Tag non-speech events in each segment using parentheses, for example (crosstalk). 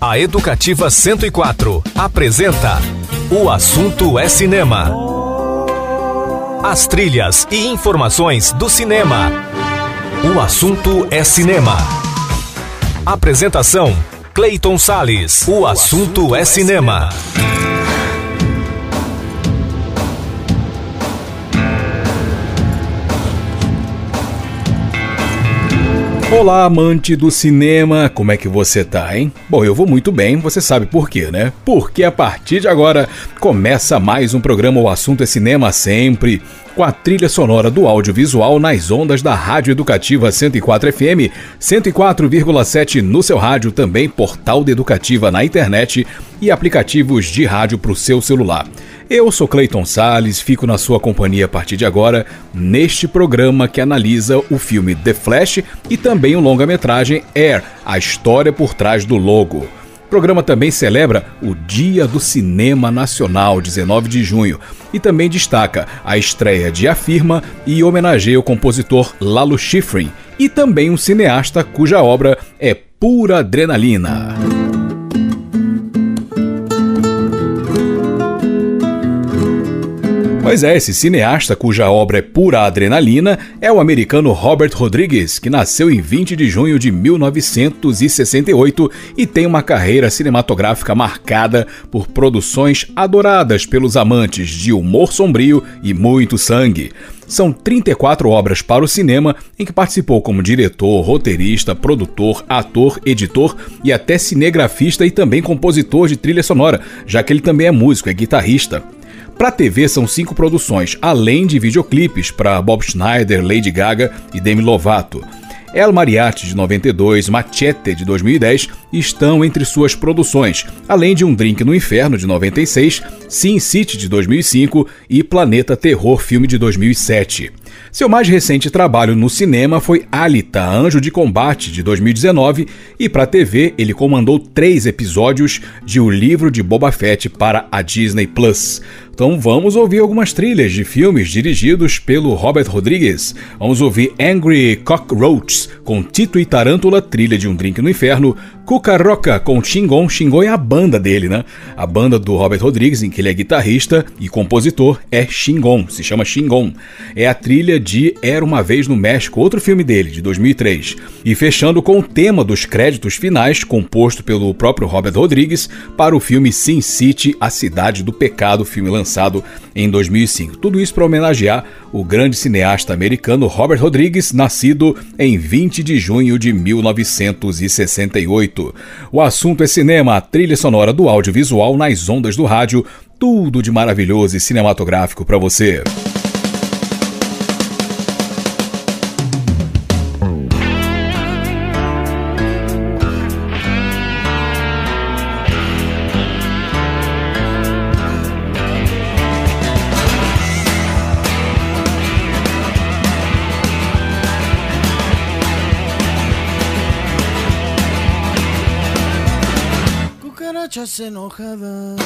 A Educativa 104 apresenta O Assunto é Cinema. As trilhas e informações do cinema. O Assunto é Cinema. Apresentação: Clayton Sales. O Assunto é Cinema. Olá, amante do cinema, como é que você tá, hein? Bom, eu vou muito bem, você sabe por quê, né? Porque a partir de agora começa mais um programa O Assunto é Cinema Sempre, com a trilha sonora do audiovisual nas ondas da Rádio Educativa 104 FM, 104,7 no seu rádio, também portal de Educativa na internet e aplicativos de rádio para o seu celular. Eu sou Clayton Sales, fico na sua companhia a partir de agora neste programa que analisa o filme The Flash e também o longa-metragem Air, a história por trás do logo. O programa também celebra o Dia do Cinema Nacional, 19 de junho, e também destaca a estreia de Afirma e homenageia o compositor Lalo Schifrin e também um cineasta cuja obra é pura adrenalina. Pois é, esse cineasta cuja obra é pura adrenalina é o americano Robert Rodrigues, que nasceu em 20 de junho de 1968 e tem uma carreira cinematográfica marcada por produções adoradas pelos amantes de humor sombrio e muito sangue. São 34 obras para o cinema em que participou como diretor, roteirista, produtor, ator, editor e até cinegrafista e também compositor de trilha sonora, já que ele também é músico, é guitarrista. Para TV são cinco produções, além de videoclipes para Bob Schneider, Lady Gaga e Demi Lovato. El Mariachi de 92, Machete de 2010 estão entre suas produções, além de Um Drink no Inferno de 96, Sin City de 2005 e Planeta Terror filme de 2007. Seu mais recente trabalho no cinema foi Alita, Anjo de Combate, de 2019, e para a TV ele comandou três episódios de O Livro de Boba Fett para a Disney Plus. Então vamos ouvir algumas trilhas de filmes dirigidos pelo Robert Rodrigues. Vamos ouvir Angry Cockroaches com Tito e Tarântula, trilha de Um Drink no Inferno, Cucaroca com Xingon, Xingon é a banda dele, né? A banda do Robert Rodrigues, em que ele é guitarrista e compositor, é Xingon, se chama Xingon. É a trilha de Era Uma Vez no México, outro filme dele, de 2003. E fechando com o tema dos créditos finais, composto pelo próprio Robert Rodrigues, para o filme Sin City, A Cidade do Pecado, filme lançado em 2005. Tudo isso para homenagear o grande cineasta americano Robert Rodrigues, nascido em 20 de junho de 1968. O assunto é cinema, a trilha sonora do audiovisual nas ondas do rádio, tudo de maravilhoso e cinematográfico para você. muchachas enojadas.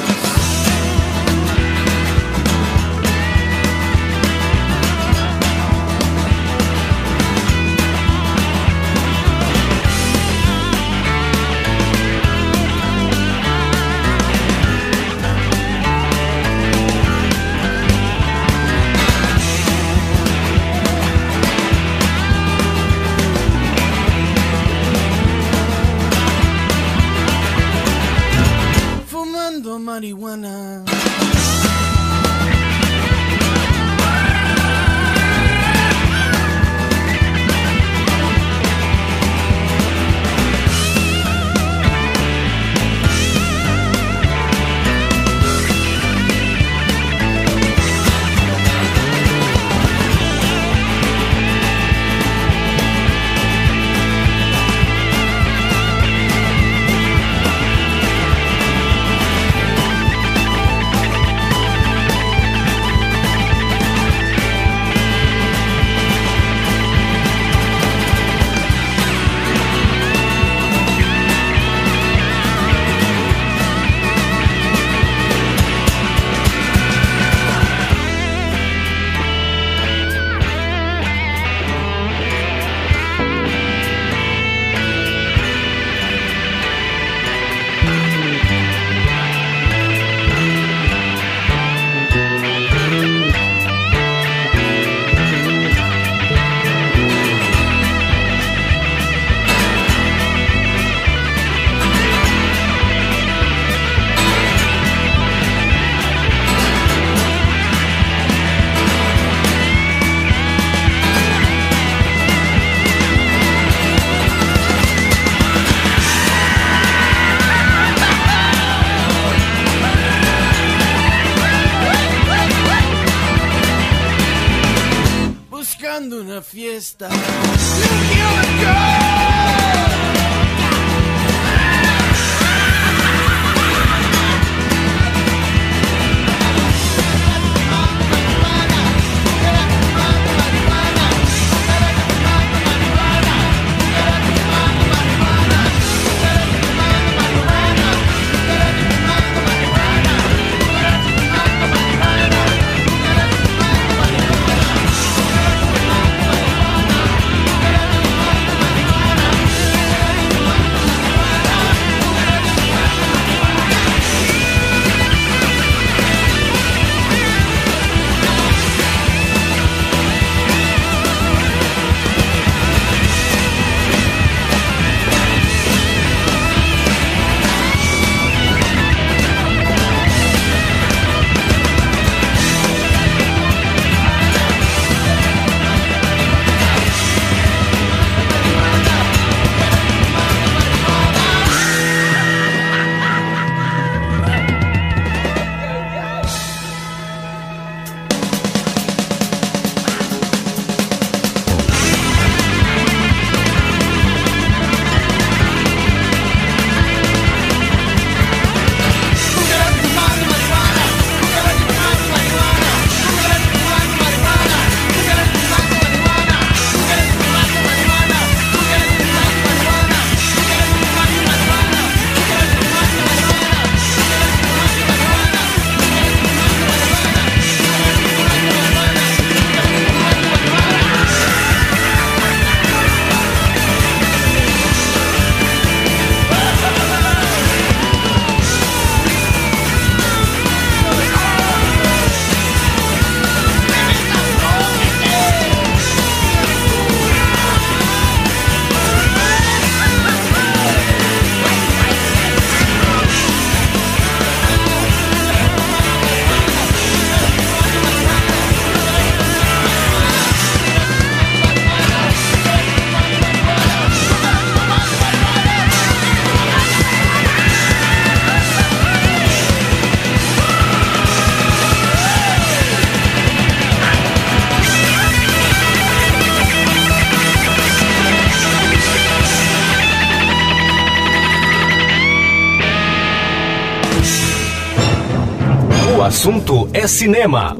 Assunto é cinema.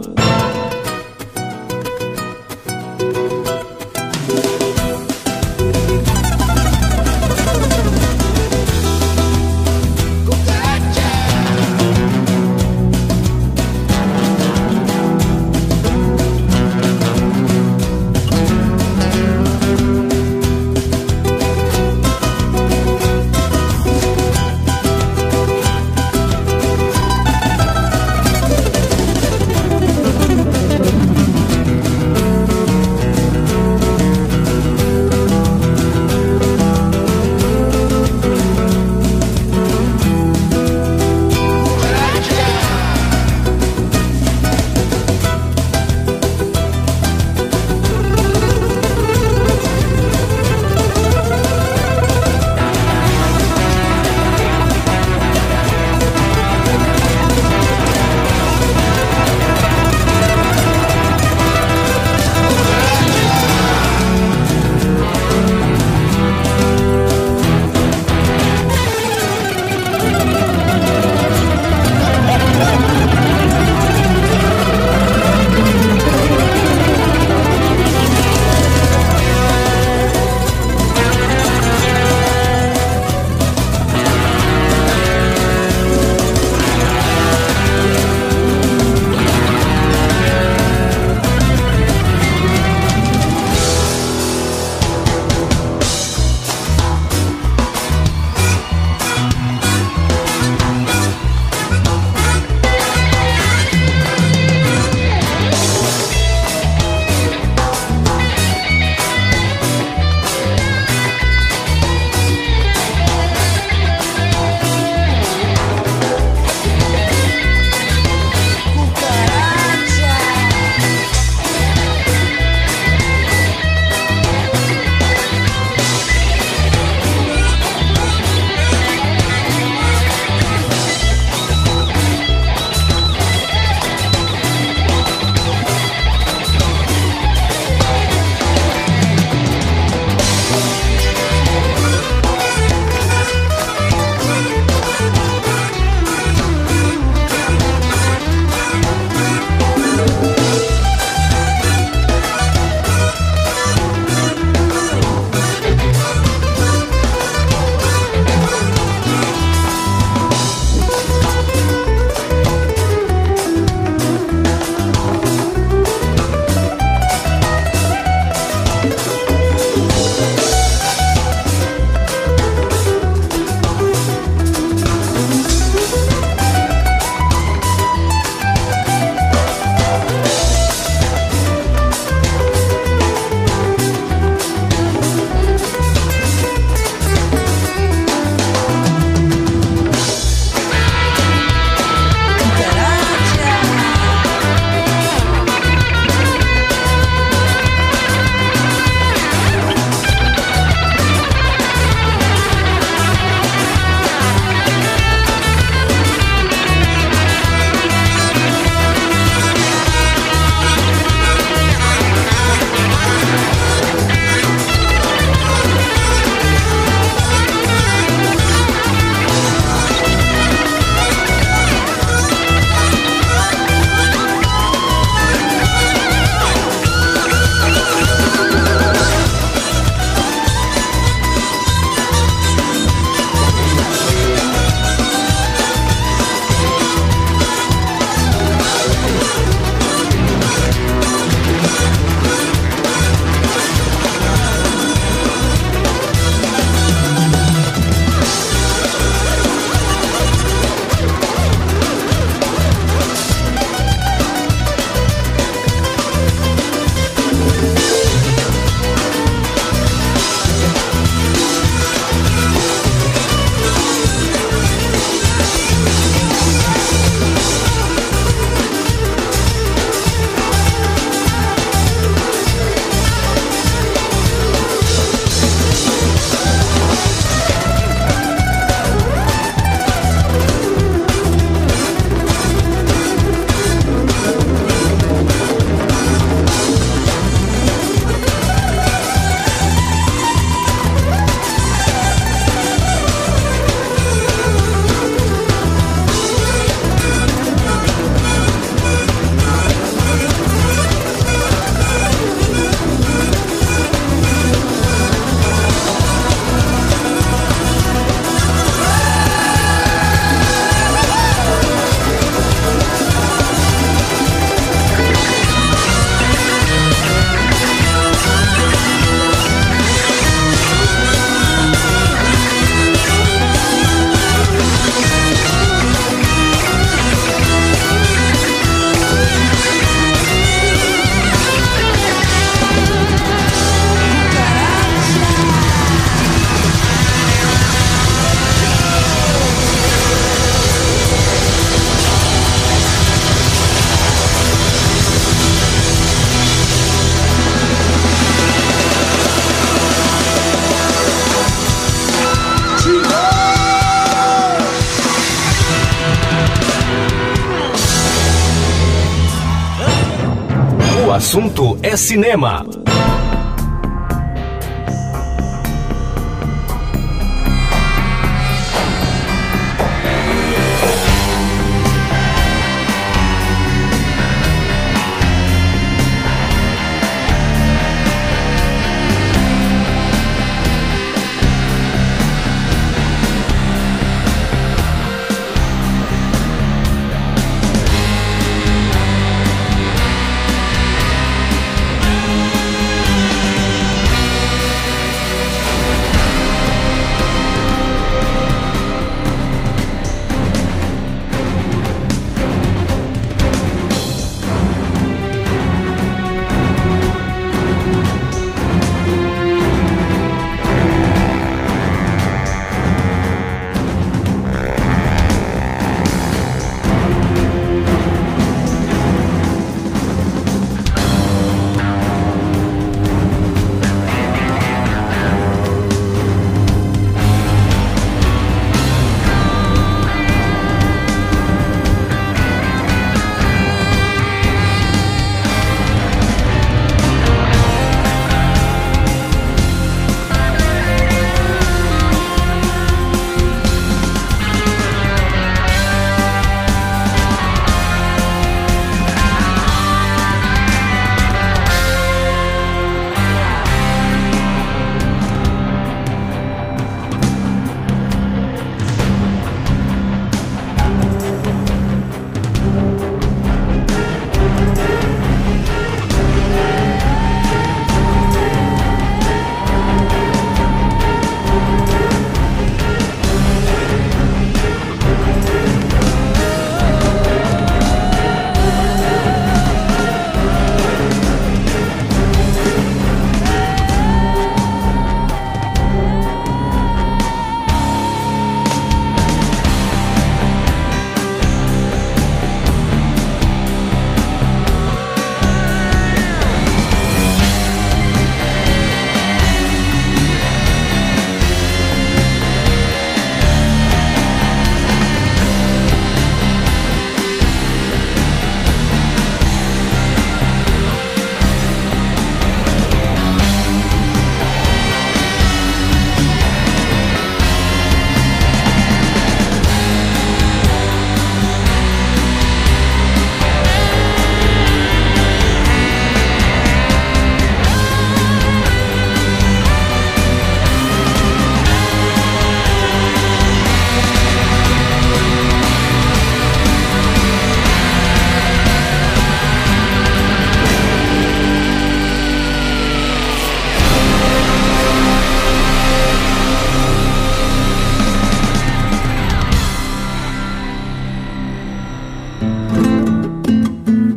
Assunto é cinema.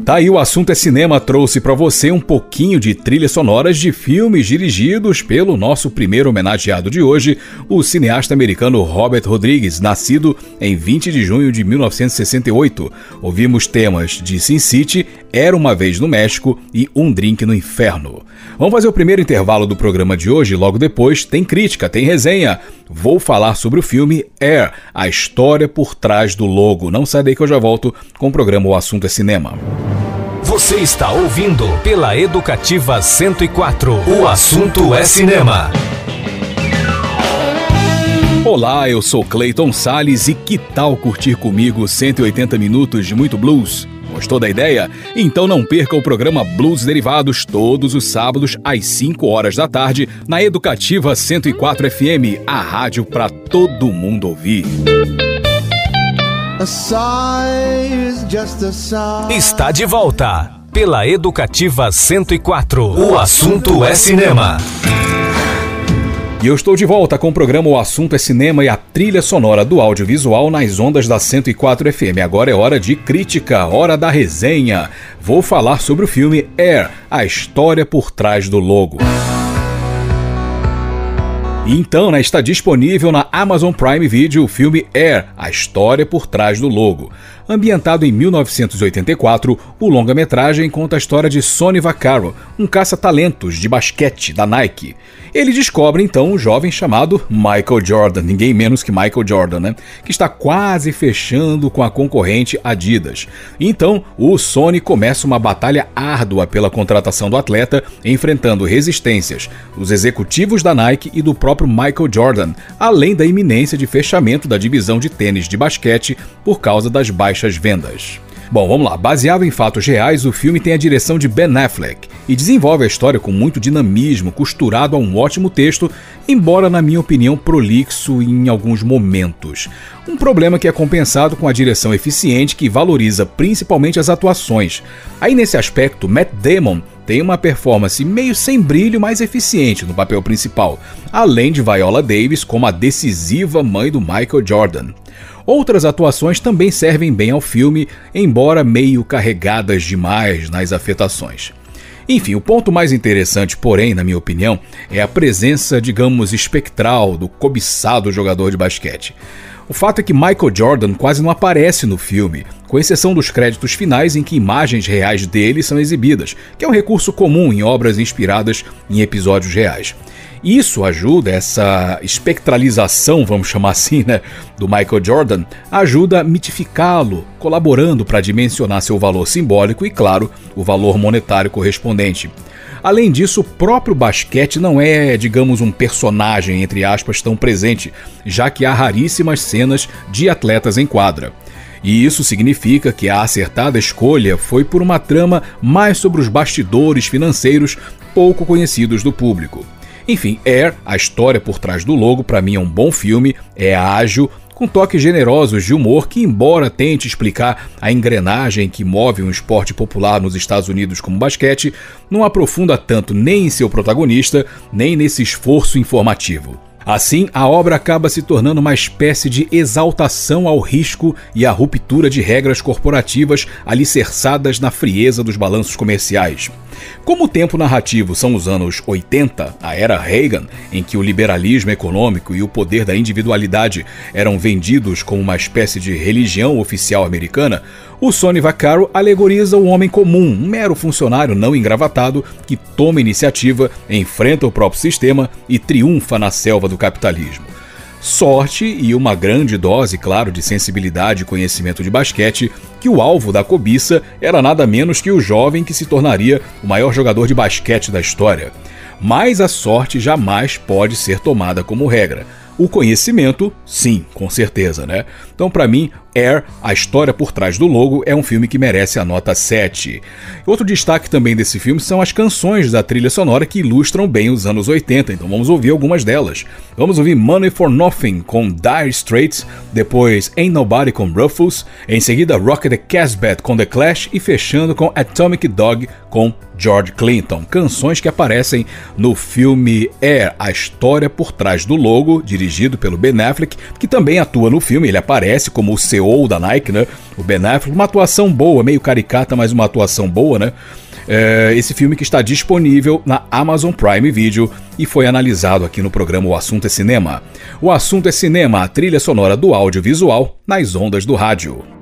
Tá aí o assunto é cinema trouxe para você um pouquinho de trilhas sonoras de filmes dirigidos pelo nosso primeiro homenageado de hoje, o cineasta americano Robert Rodrigues, nascido em 20 de junho de 1968. Ouvimos temas de Sin City, Era uma vez no México e Um Drink no Inferno. Vamos fazer o primeiro intervalo do programa de hoje, logo depois tem crítica, tem resenha. Vou falar sobre o filme Air, a história por trás do logo. Não sai daí que eu já volto com o programa O Assunto é Cinema. Você está ouvindo pela Educativa 104. O assunto é cinema. Olá, eu sou Clayton Sales e que tal curtir comigo 180 minutos de muito blues? Gostou da ideia? Então não perca o programa Blues Derivados todos os sábados às 5 horas da tarde na Educativa 104 FM, a rádio para todo mundo ouvir. Está de volta pela Educativa 104. O assunto é cinema. E eu estou de volta com o programa O Assunto é Cinema e a trilha sonora do audiovisual nas ondas da 104 FM. Agora é hora de crítica, hora da resenha. Vou falar sobre o filme Air, a história por trás do logo. Então, né, está disponível na Amazon Prime Video o filme Air, a história por trás do logo. Ambientado em 1984, o longa-metragem conta a história de Sonny Vaccaro, um caça-talentos de basquete da Nike. Ele descobre então um jovem chamado Michael Jordan, ninguém menos que Michael Jordan, né? Que está quase fechando com a concorrente Adidas. Então, o Sony começa uma batalha árdua pela contratação do atleta, enfrentando resistências dos executivos da Nike e do próprio Michael Jordan, além da iminência de fechamento da divisão de tênis de basquete por causa das baixas vendas. Bom, vamos lá. Baseado em fatos reais, o filme tem a direção de Ben Affleck e desenvolve a história com muito dinamismo, costurado a um ótimo texto, embora, na minha opinião, prolixo em alguns momentos. Um problema que é compensado com a direção eficiente que valoriza principalmente as atuações. Aí, nesse aspecto, Matt Damon tem uma performance meio sem brilho, mas eficiente no papel principal, além de Viola Davis como a decisiva mãe do Michael Jordan. Outras atuações também servem bem ao filme, embora meio carregadas demais nas afetações. Enfim, o ponto mais interessante, porém, na minha opinião, é a presença, digamos, espectral do cobiçado jogador de basquete. O fato é que Michael Jordan quase não aparece no filme, com exceção dos créditos finais em que imagens reais dele são exibidas, que é um recurso comum em obras inspiradas em episódios reais. Isso ajuda, essa espectralização, vamos chamar assim, né, do Michael Jordan, ajuda a mitificá-lo, colaborando para dimensionar seu valor simbólico e, claro, o valor monetário correspondente. Além disso, o próprio basquete não é, digamos, um personagem, entre aspas, tão presente, já que há raríssimas cenas de atletas em quadra. E isso significa que a acertada escolha foi por uma trama mais sobre os bastidores financeiros pouco conhecidos do público. Enfim, Air, a história por trás do logo, para mim é um bom filme, é ágil, com toques generosos de humor que, embora tente explicar a engrenagem que move um esporte popular nos Estados Unidos como basquete, não aprofunda tanto nem em seu protagonista, nem nesse esforço informativo. Assim, a obra acaba se tornando uma espécie de exaltação ao risco e à ruptura de regras corporativas alicerçadas na frieza dos balanços comerciais. Como o tempo narrativo são os anos 80, a era Reagan, em que o liberalismo econômico e o poder da individualidade eram vendidos como uma espécie de religião oficial americana, o Sonny Vaccaro alegoriza o homem comum, um mero funcionário não engravatado que toma iniciativa, enfrenta o próprio sistema e triunfa na selva do capitalismo. Sorte e uma grande dose, claro, de sensibilidade e conhecimento de basquete, que o alvo da cobiça era nada menos que o jovem que se tornaria o maior jogador de basquete da história. Mas a sorte jamais pode ser tomada como regra. O conhecimento, sim, com certeza, né? Então, para mim, Air, a história por trás do logo, é um filme que merece a nota 7. Outro destaque também desse filme são as canções da trilha sonora que ilustram bem os anos 80, então vamos ouvir algumas delas. Vamos ouvir Money for Nothing com Dire Straits, depois Ain't Nobody com Ruffles, em seguida Rock the Casbah com The Clash e fechando com Atomic Dog com George Clinton, canções que aparecem no filme Air, a história por trás do logo, dirigido pelo Ben Affleck, que também atua no filme, ele aparece como o CEO da Nike, né? O Ben Affleck, uma atuação boa, meio caricata, mas uma atuação boa, né? É, esse filme que está disponível na Amazon Prime Video e foi analisado aqui no programa O Assunto é Cinema. O Assunto é Cinema, a trilha sonora do audiovisual nas ondas do rádio.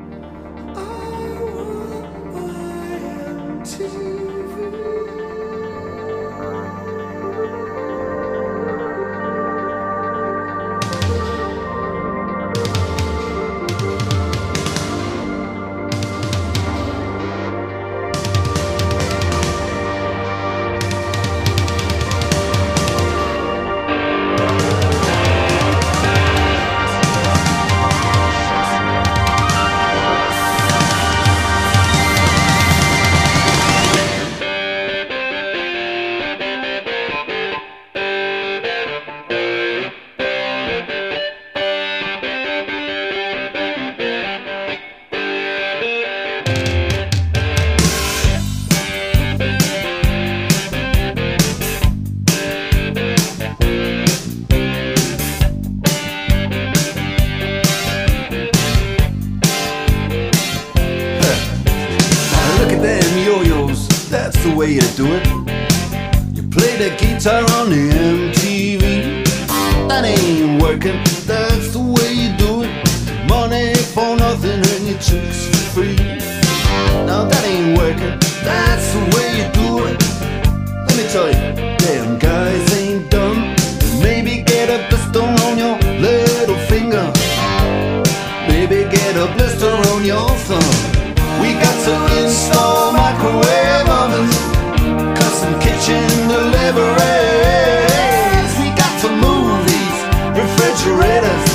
Refrigerators.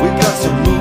We got to move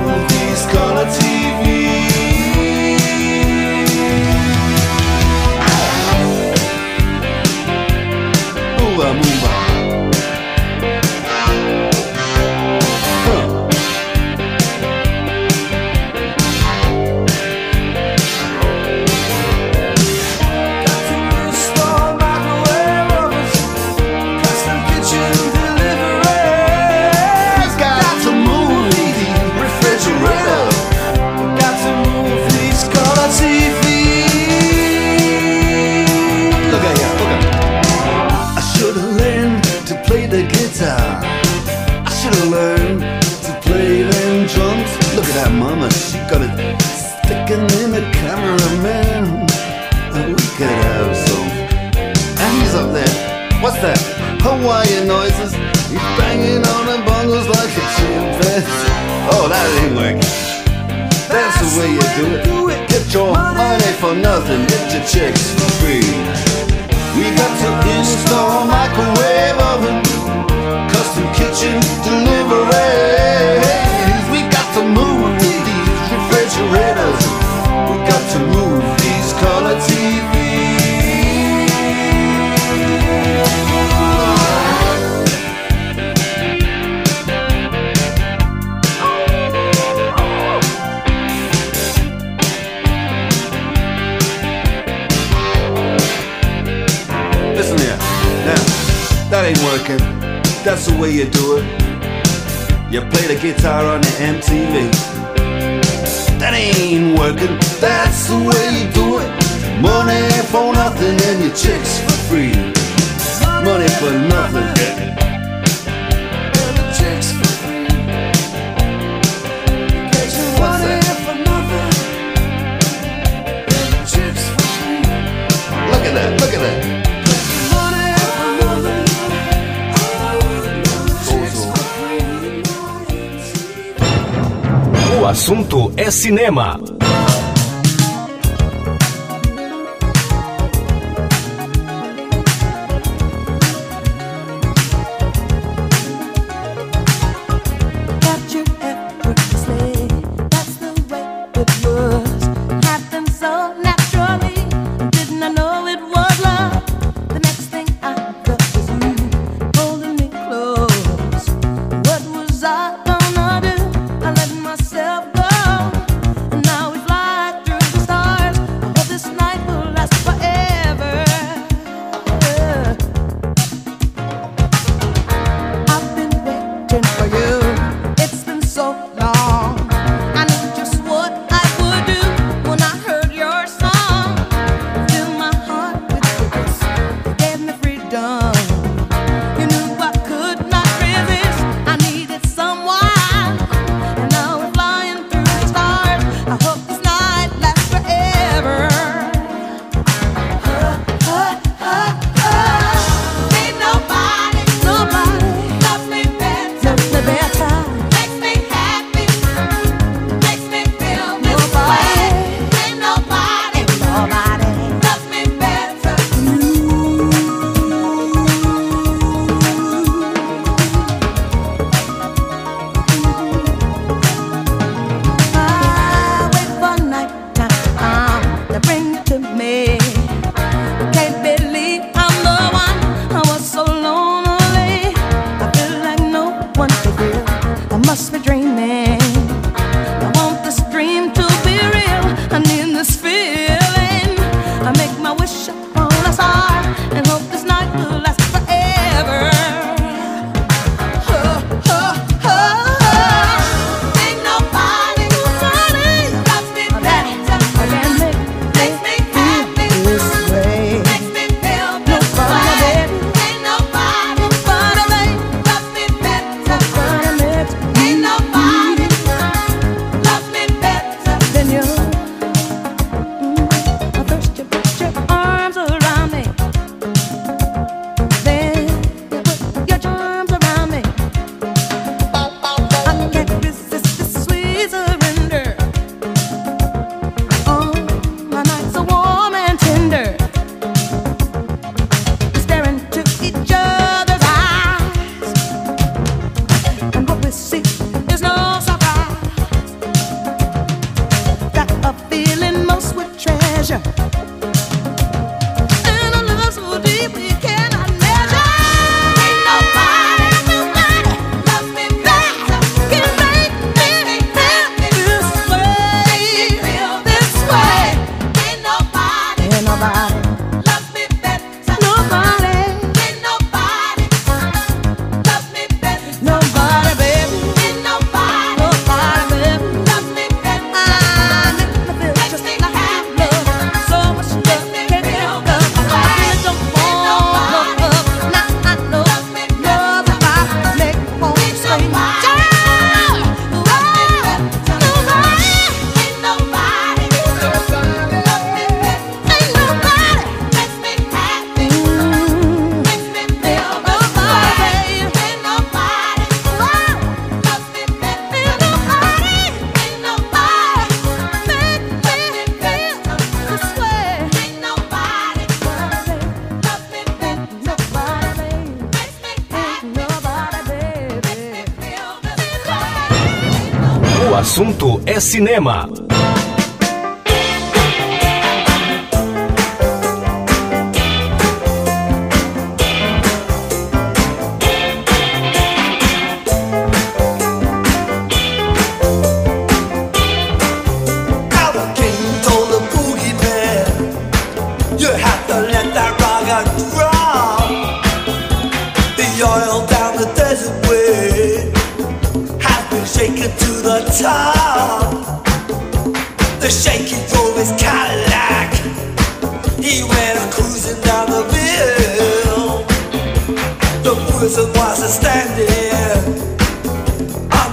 cinema.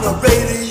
On the radiator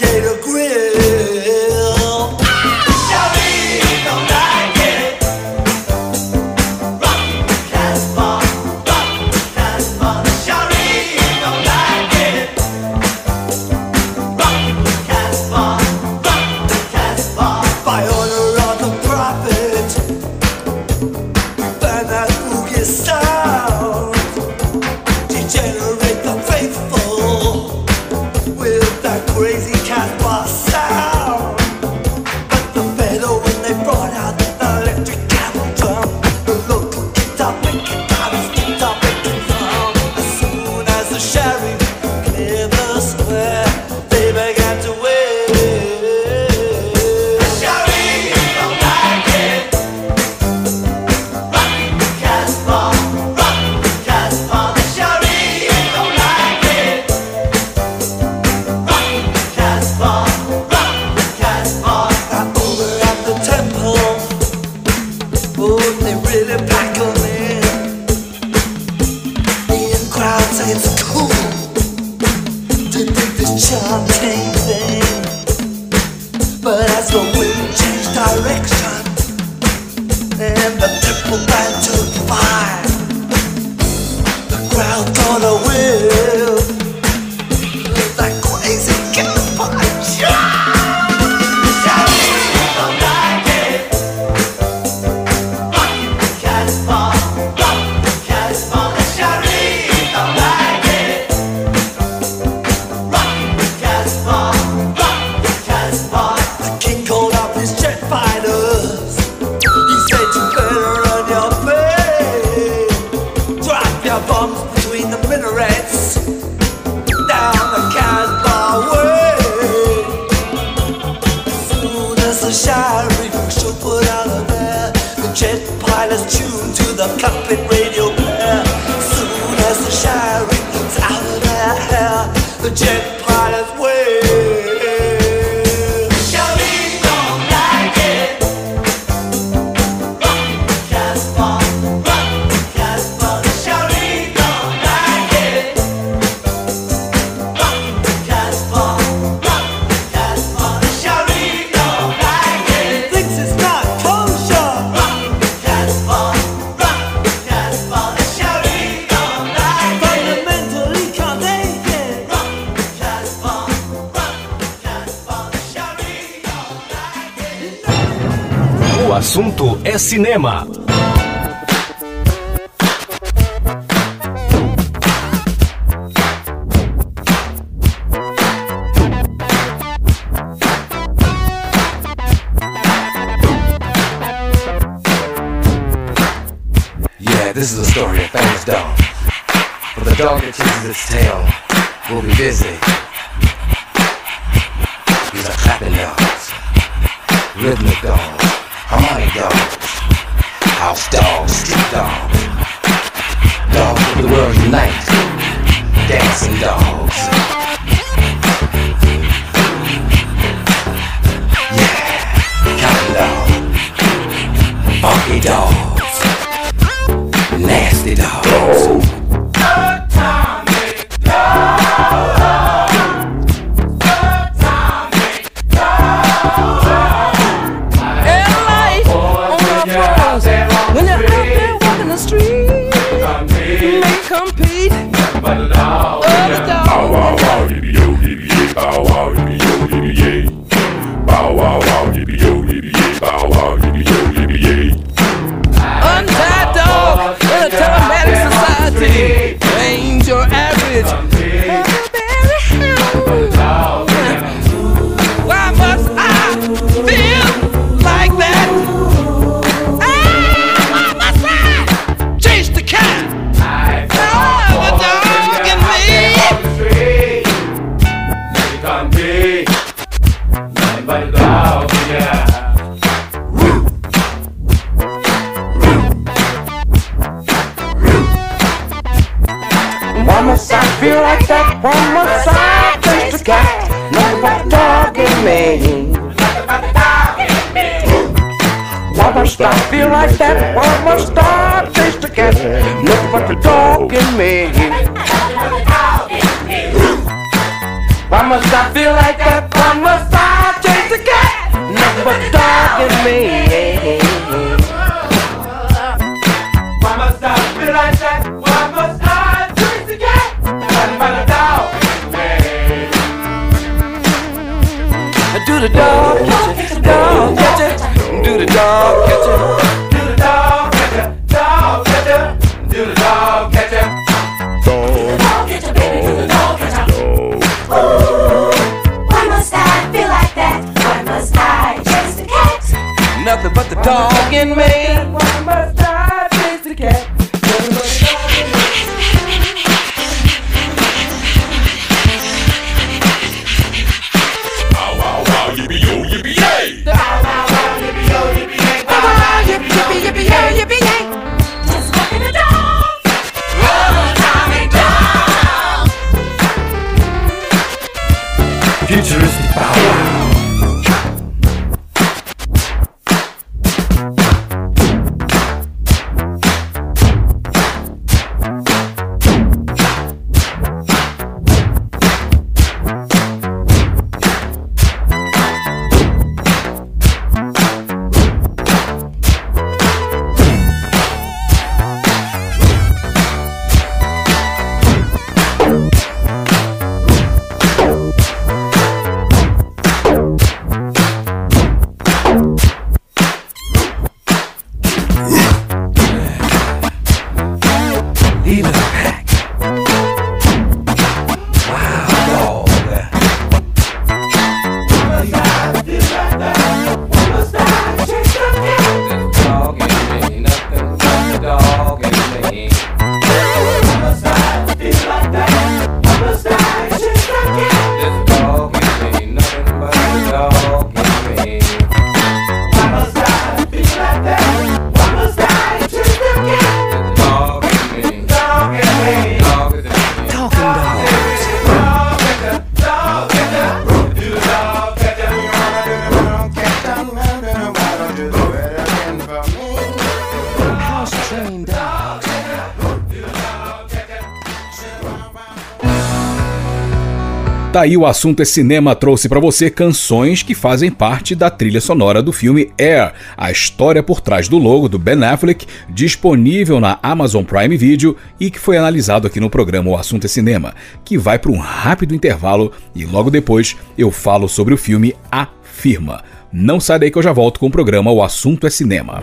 Daí o assunto é cinema trouxe pra você canções que fazem parte da trilha sonora do filme Air, a história por trás do logo do Ben Affleck, disponível na Amazon Prime Video e que foi analisado aqui no programa O Assunto é Cinema, que vai para um rápido intervalo e logo depois eu falo sobre o filme A Firma. Não sai daí que eu já volto com o programa O Assunto é Cinema.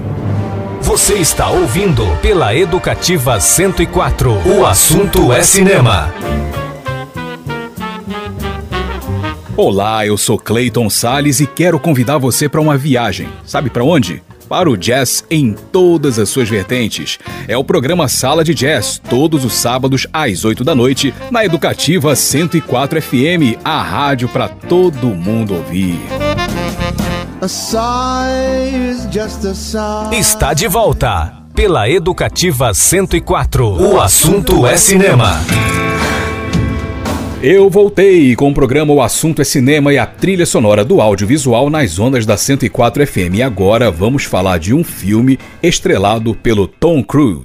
Você está ouvindo pela Educativa 104. O assunto é cinema. Olá, eu sou Clayton Sales e quero convidar você para uma viagem. Sabe para onde? Para o jazz em todas as suas vertentes. É o programa Sala de Jazz, todos os sábados às 8 da noite, na Educativa 104 FM, a rádio para todo mundo ouvir. Está de volta pela Educativa 104. O assunto é cinema. Eu voltei com o programa O Assunto é Cinema e a trilha sonora do audiovisual nas ondas da 104 FM. E agora vamos falar de um filme estrelado pelo Tom Cruise.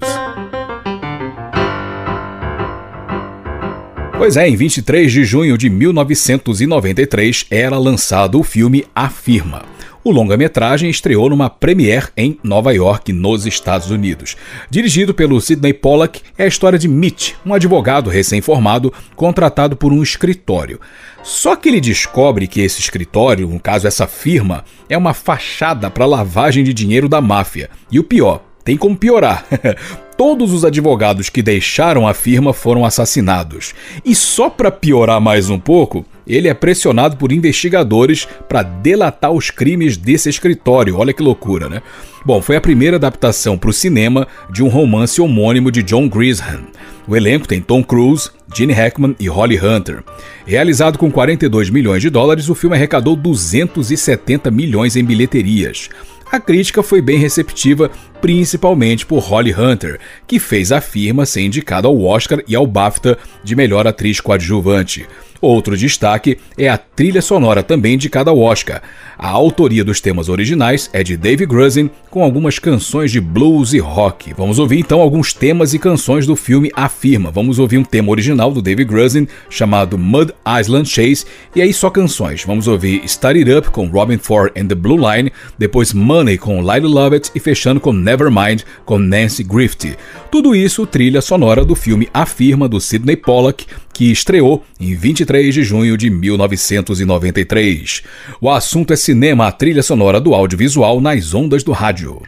Pois é, em 23 de junho de 1993 era lançado o filme A Firma. O longa-metragem estreou numa premiere em Nova York, nos Estados Unidos. Dirigido pelo Sidney Pollack, é a história de Mitch, um advogado recém-formado contratado por um escritório. Só que ele descobre que esse escritório, no caso essa firma, é uma fachada para lavagem de dinheiro da máfia. E o pior, tem como piorar. (laughs) Todos os advogados que deixaram a firma foram assassinados. E só para piorar mais um pouco, ele é pressionado por investigadores para delatar os crimes desse escritório. Olha que loucura, né? Bom, foi a primeira adaptação para o cinema de um romance homônimo de John Grisham. O elenco tem Tom Cruise, Gene Hackman e Holly Hunter. Realizado com 42 milhões de dólares, o filme arrecadou 270 milhões em bilheterias. A crítica foi bem receptiva, principalmente por Holly Hunter, que fez a firma ser indicada ao Oscar e ao BAFTA de melhor atriz coadjuvante. Outro destaque é a trilha sonora também indicada ao Oscar. A autoria dos temas originais é de Dave Grusin, com algumas canções de blues e rock. Vamos ouvir então alguns temas e canções do filme A Firma. Vamos ouvir um tema original do Dave Grusin chamado Mud Island Chase e aí só canções. Vamos ouvir Start It Up com Robin Ford and the Blue Line, depois Money com Lyle Lovett e fechando com Nevermind com Nancy Griffith. Tudo isso trilha sonora do filme A Firma do Sidney Pollack, que estreou em 23 de junho de 1993. O assunto é cinema, a trilha sonora do audiovisual nas ondas do rádio.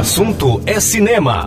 Assunto é cinema.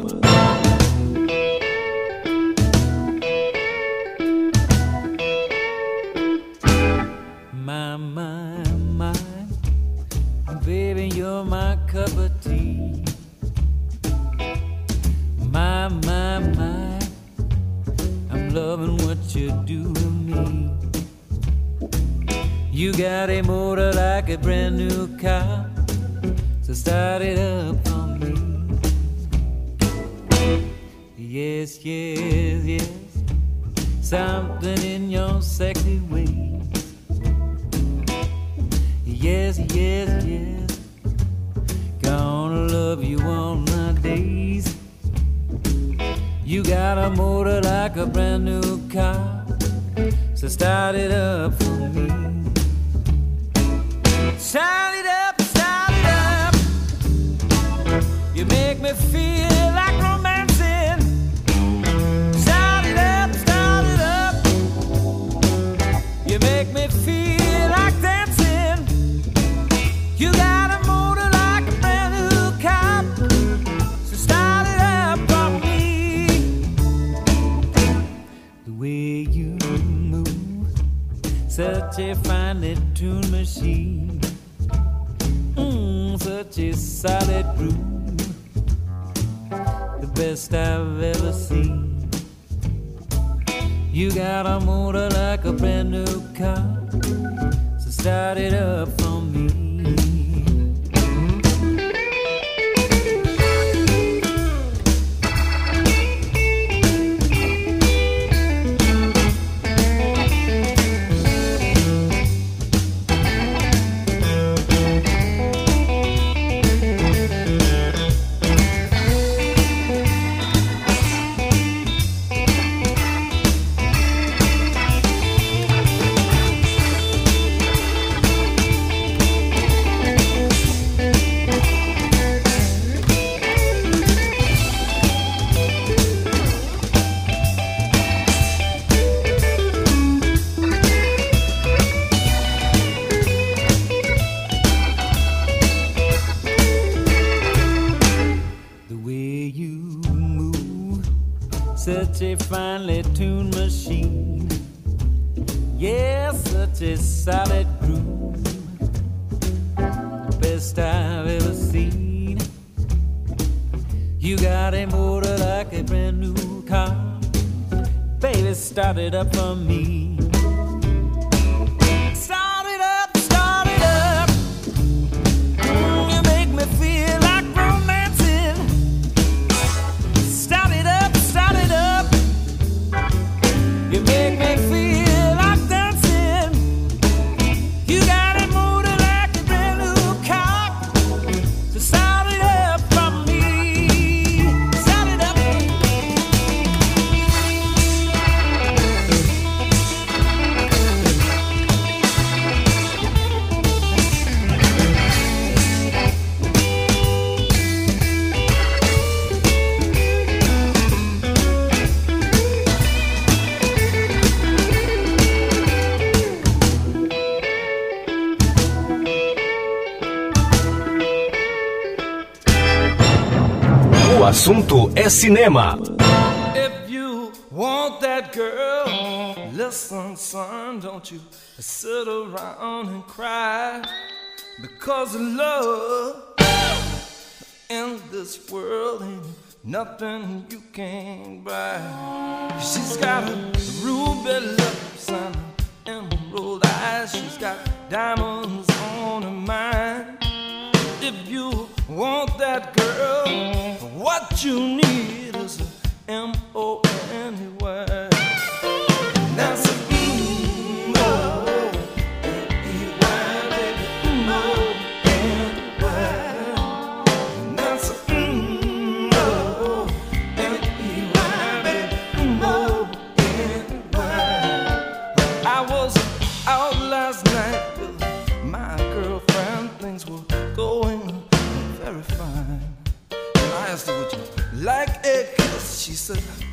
assunto é cinema. If you want that girl, listen, son, don't you sit around and cry. Because love in this world ain't nothing you can buy. She's got ruby lips and emerald eyes. She's got diamonds on her mind. if you want that girl, what you need is an M-O-N-E-Y. That's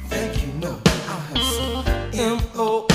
Thank you, no, I have some M-O-O.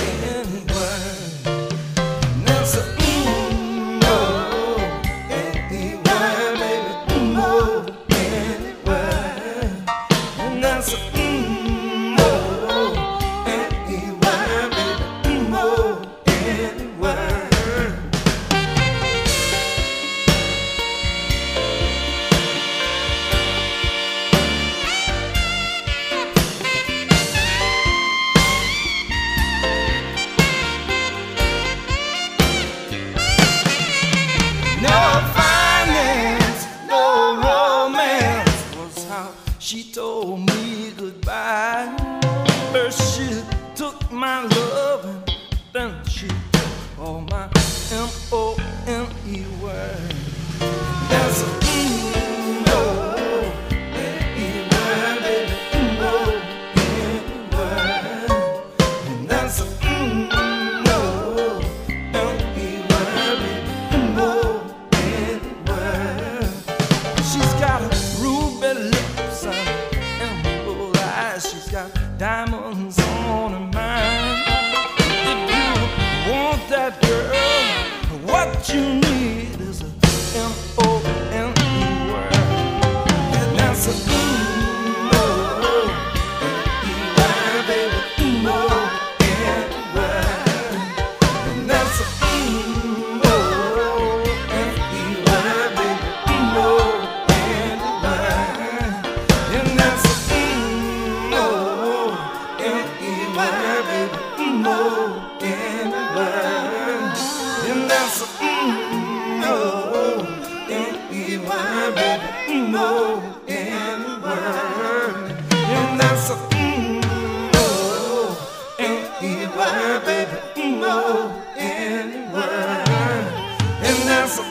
dance.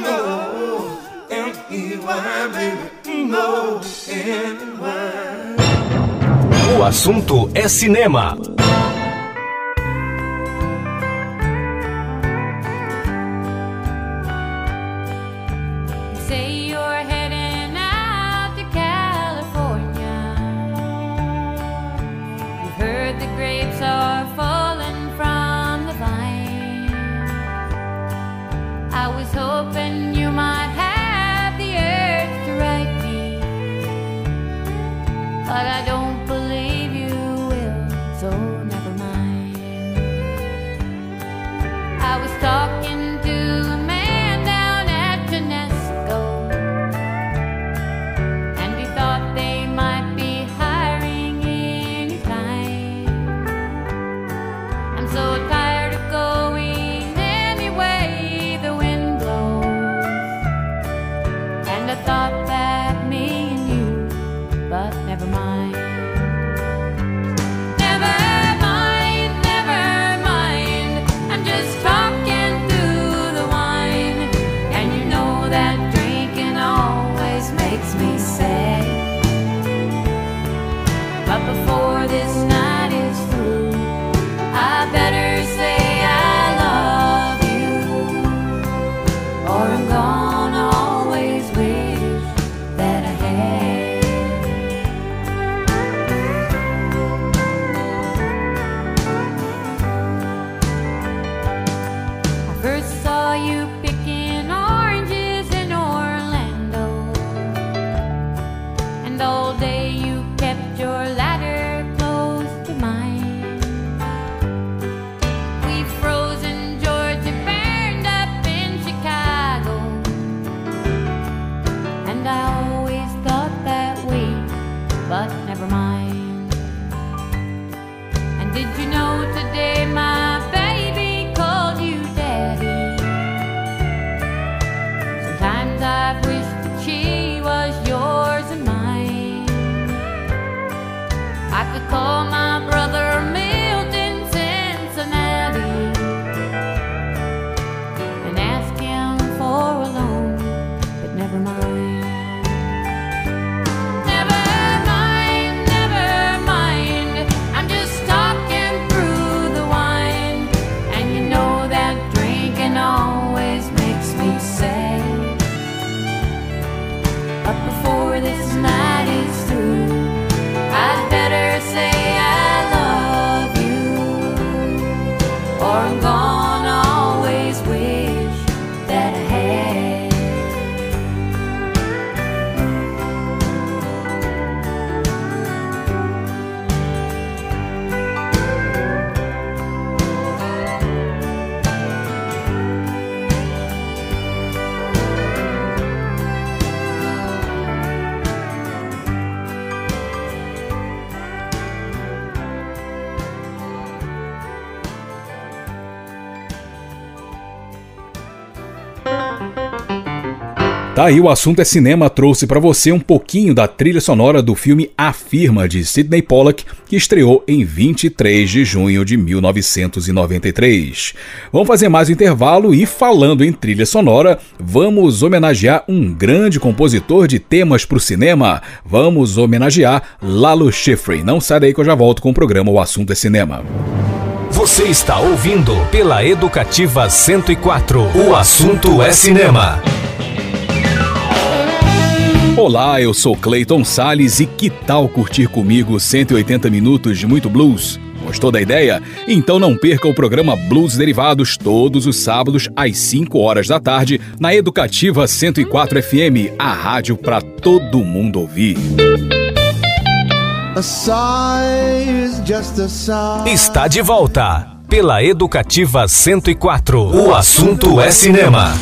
No, and e. No, and. O assunto é cinema. Tá aí o assunto é cinema trouxe para você um pouquinho da trilha sonora do filme A Firma de Sidney Pollack, que estreou em 23 de junho de 1993. Vamos fazer mais um intervalo e falando em trilha sonora, vamos homenagear um grande compositor de temas para o cinema. Vamos homenagear Lalo Schifrin. Não sai daí que eu já volto com o programa O Assunto é Cinema. Você está ouvindo pela Educativa 104. O assunto é cinema. Olá, eu sou Clayton Sales e que tal curtir comigo 180 minutos de muito blues? Gostou da ideia? Então não perca o programa Blues Derivados todos os sábados às 5 horas da tarde na Educativa 104 FM, a rádio para todo mundo ouvir. Está de volta pela Educativa 104. O assunto é cinema.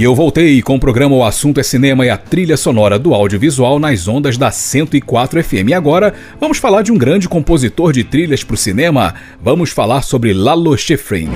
E eu voltei com o programa O Assunto é Cinema e a trilha sonora do audiovisual nas ondas da 104 FM. E agora vamos falar de um grande compositor de trilhas para o cinema. Vamos falar sobre Lalo Schifrin.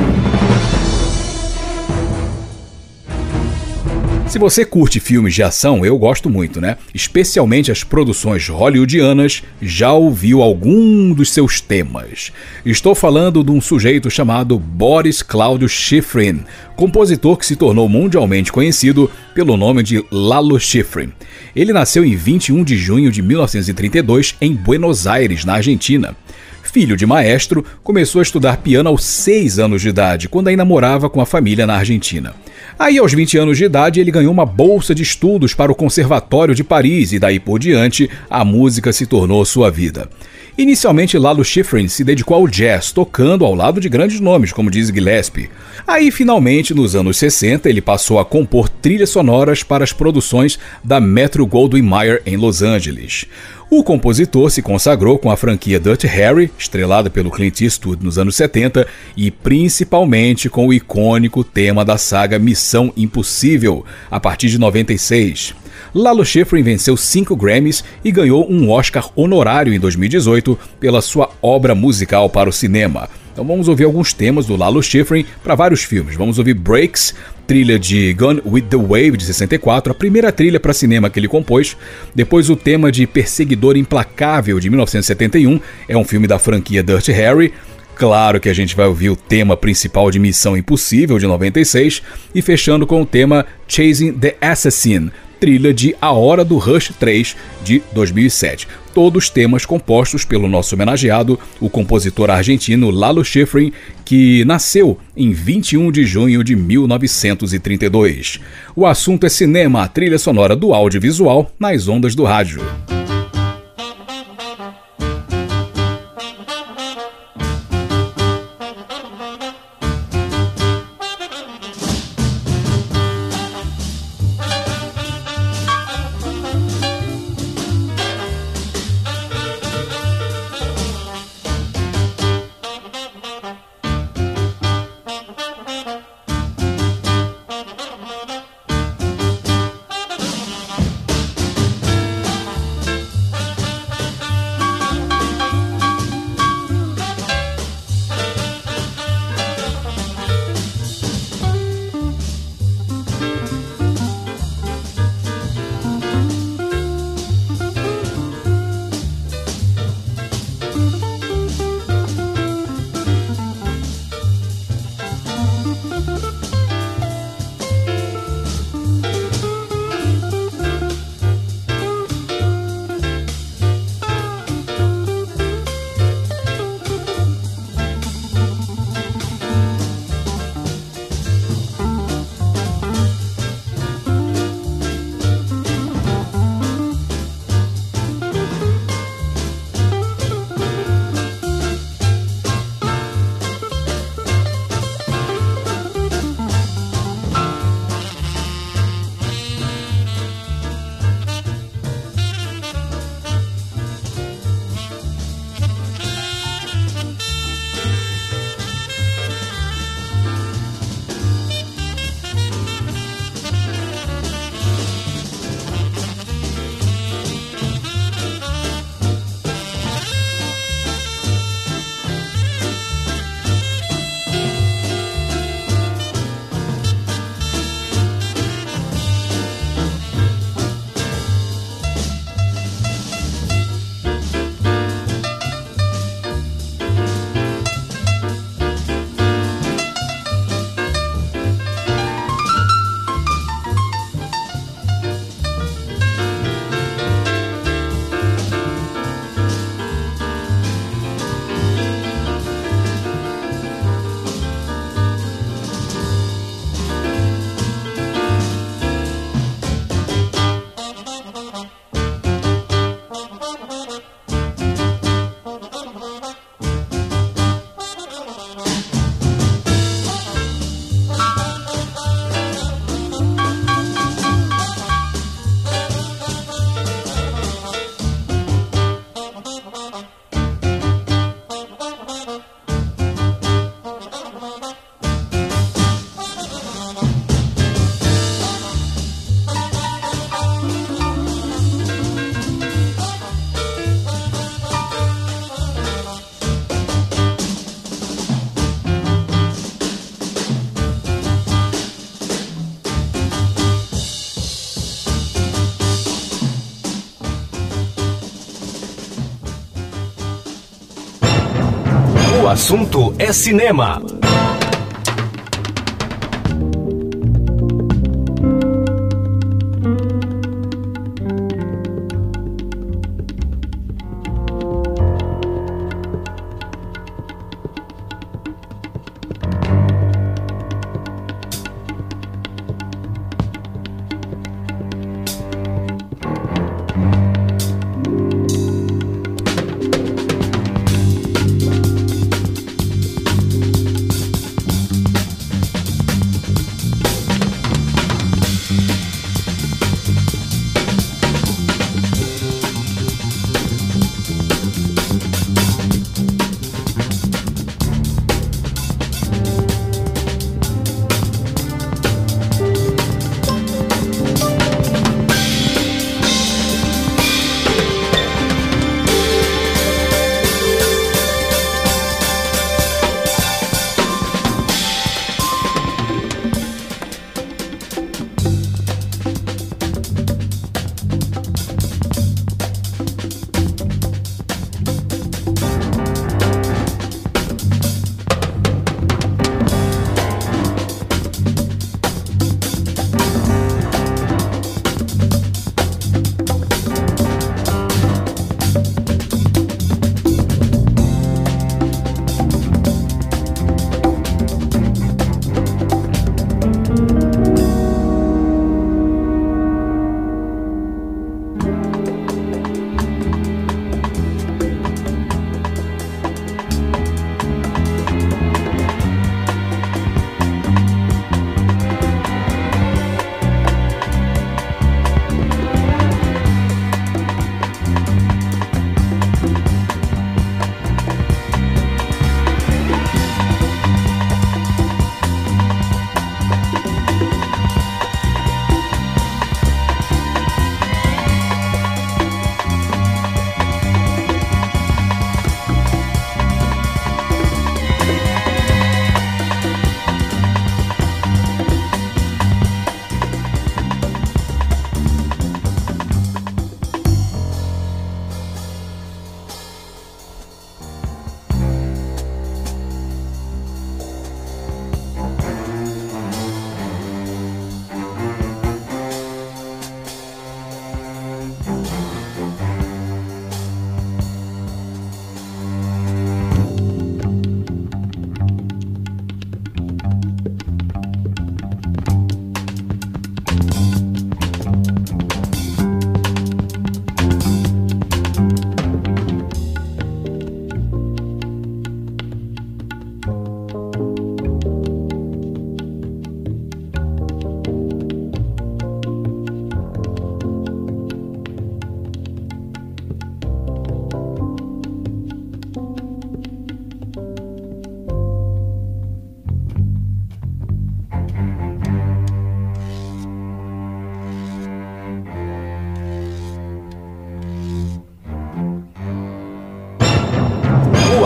Se você curte filmes de ação, eu gosto muito, né? Especialmente as produções hollywoodianas, já ouviu algum dos seus temas. Estou falando de um sujeito chamado Boris Claudio Schifrin, compositor que se tornou mundialmente conhecido pelo nome de Lalo Schifrin. Ele nasceu em 21 de junho de 1932 em Buenos Aires, na Argentina. Filho de maestro, começou a estudar piano aos 6 anos de idade, quando ainda morava com a família na Argentina. Aí, aos 20 anos de idade, ele ganhou uma bolsa de estudos para o Conservatório de Paris e daí por diante a música se tornou sua vida. Inicialmente, Lalo Schifrin se dedicou ao jazz, tocando ao lado de grandes nomes, como diz Gillespie. Aí, finalmente, nos anos 60, ele passou a compor trilhas sonoras para as produções da Metro Goldwyn Mayer em Los Angeles. O compositor se consagrou com a franquia Dirty Harry, estrelada pelo Clint Eastwood nos anos 70, e principalmente com o icônico tema da saga Missão Impossível, a partir de 96. Lalo Schifrin venceu cinco Grammys e ganhou um Oscar honorário em 2018 pela sua obra musical para o cinema. Então vamos ouvir alguns temas do Lalo Schifrin para vários filmes. Vamos ouvir Breaks, trilha de Gone with the Wave de 64, a primeira trilha para cinema que ele compôs. Depois o tema de Perseguidor Implacável de 1971, é um filme da franquia Dirty Harry. Claro que a gente vai ouvir o tema principal de Missão Impossível de 96 e fechando com o tema Chasing the Assassin, trilha de A Hora do Rush 3 de 2007. Todos temas compostos pelo nosso homenageado, o compositor argentino Lalo Schifrin, que nasceu em 21 de junho de 1932. O assunto é cinema, a trilha sonora do audiovisual nas ondas do rádio. assunto é cinema.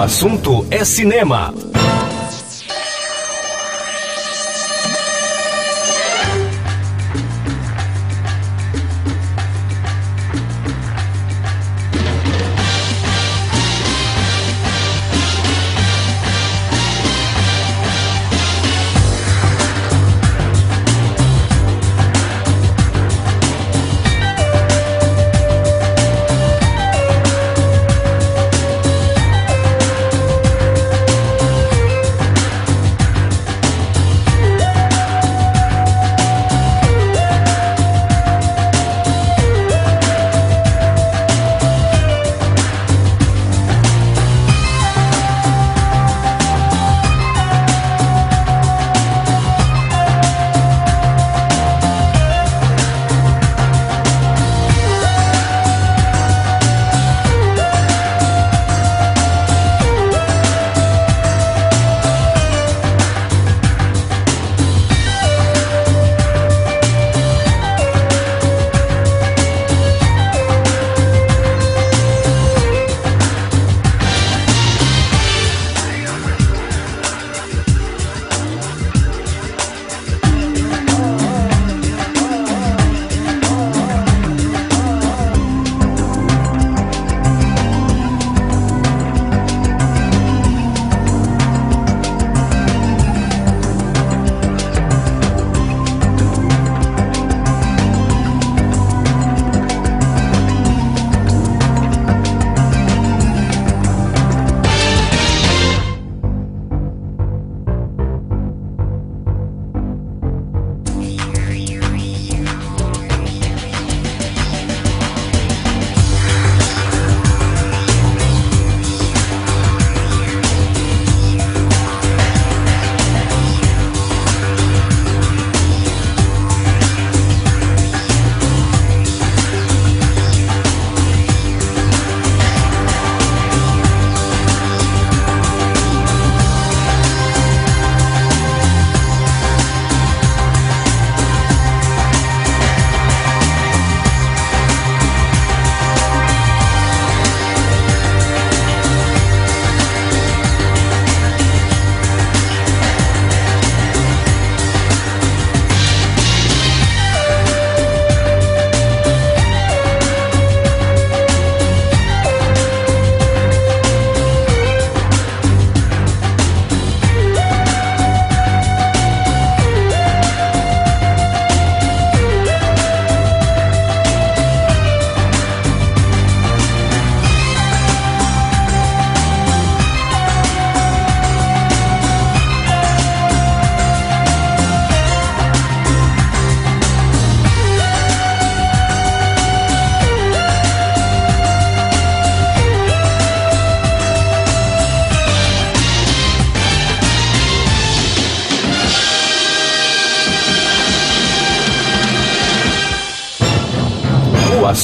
Assunto é cinema.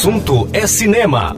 Assunto é cinema.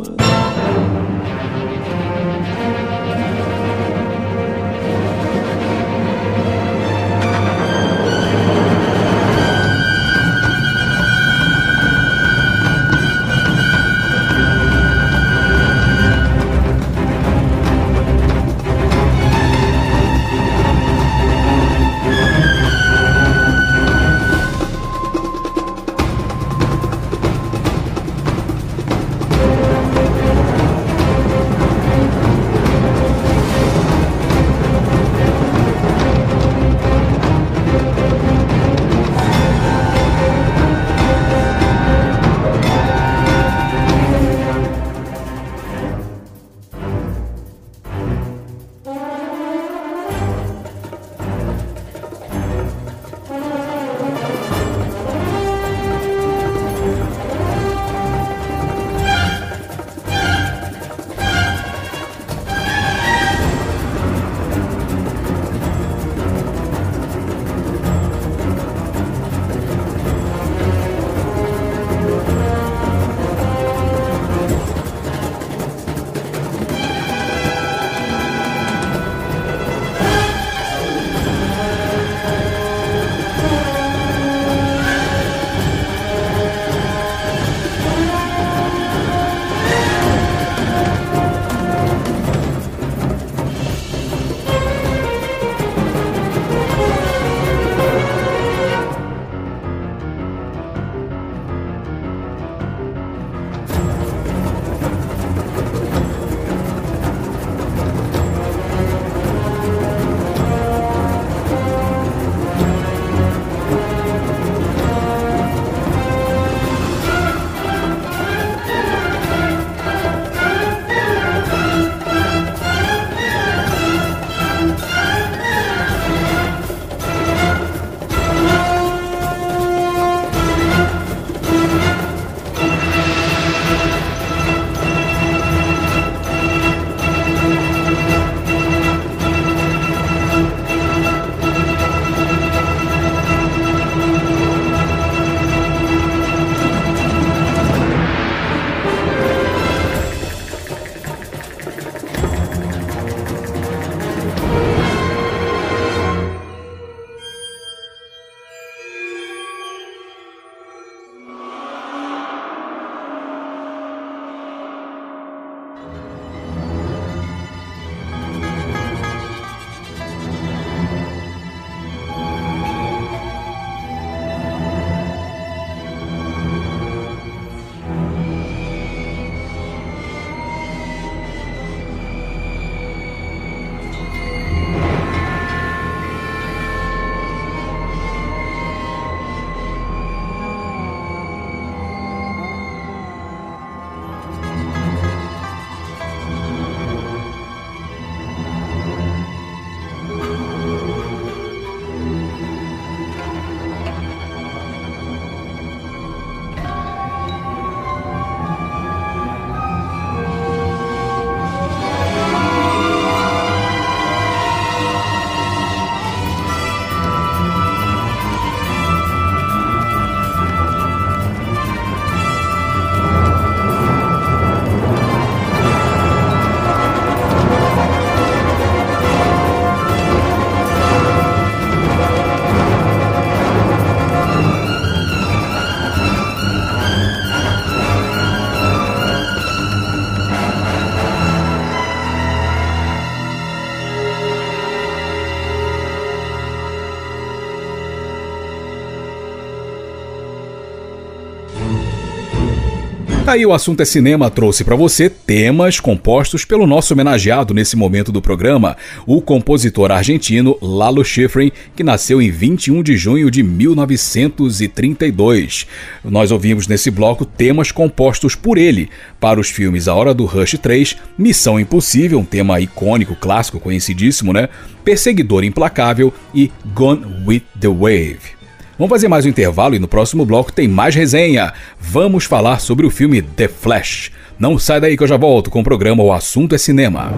Aí o assunto é cinema trouxe para você temas compostos pelo nosso homenageado nesse momento do programa, o compositor argentino Lalo Schifrin, que nasceu em 21 de junho de 1932. Nós ouvimos nesse bloco temas compostos por ele para os filmes A Hora do Rush 3, Missão Impossível, um tema icônico, clássico, conhecidíssimo, né? Perseguidor Implacável e Gone with the Wave. Vamos fazer mais um intervalo e no próximo bloco tem mais resenha. Vamos falar sobre o filme The Flash. Não sai daí que eu já volto com o programa O Assunto é Cinema.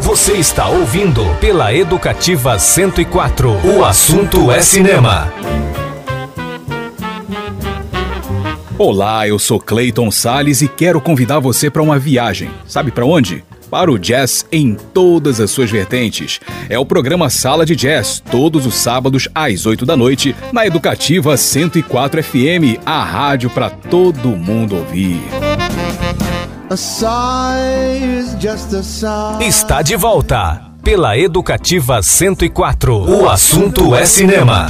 Você está ouvindo pela Educativa 104. O assunto é cinema. Olá, eu sou Clayton Sales e quero convidar você para uma viagem. Sabe para onde? Para o jazz em todas as suas vertentes. É o programa Sala de Jazz, todos os sábados às 8 da noite, na Educativa 104 FM, a rádio para todo mundo ouvir. A sigh is just a sigh. Está de volta pela Educativa 104. O assunto é cinema.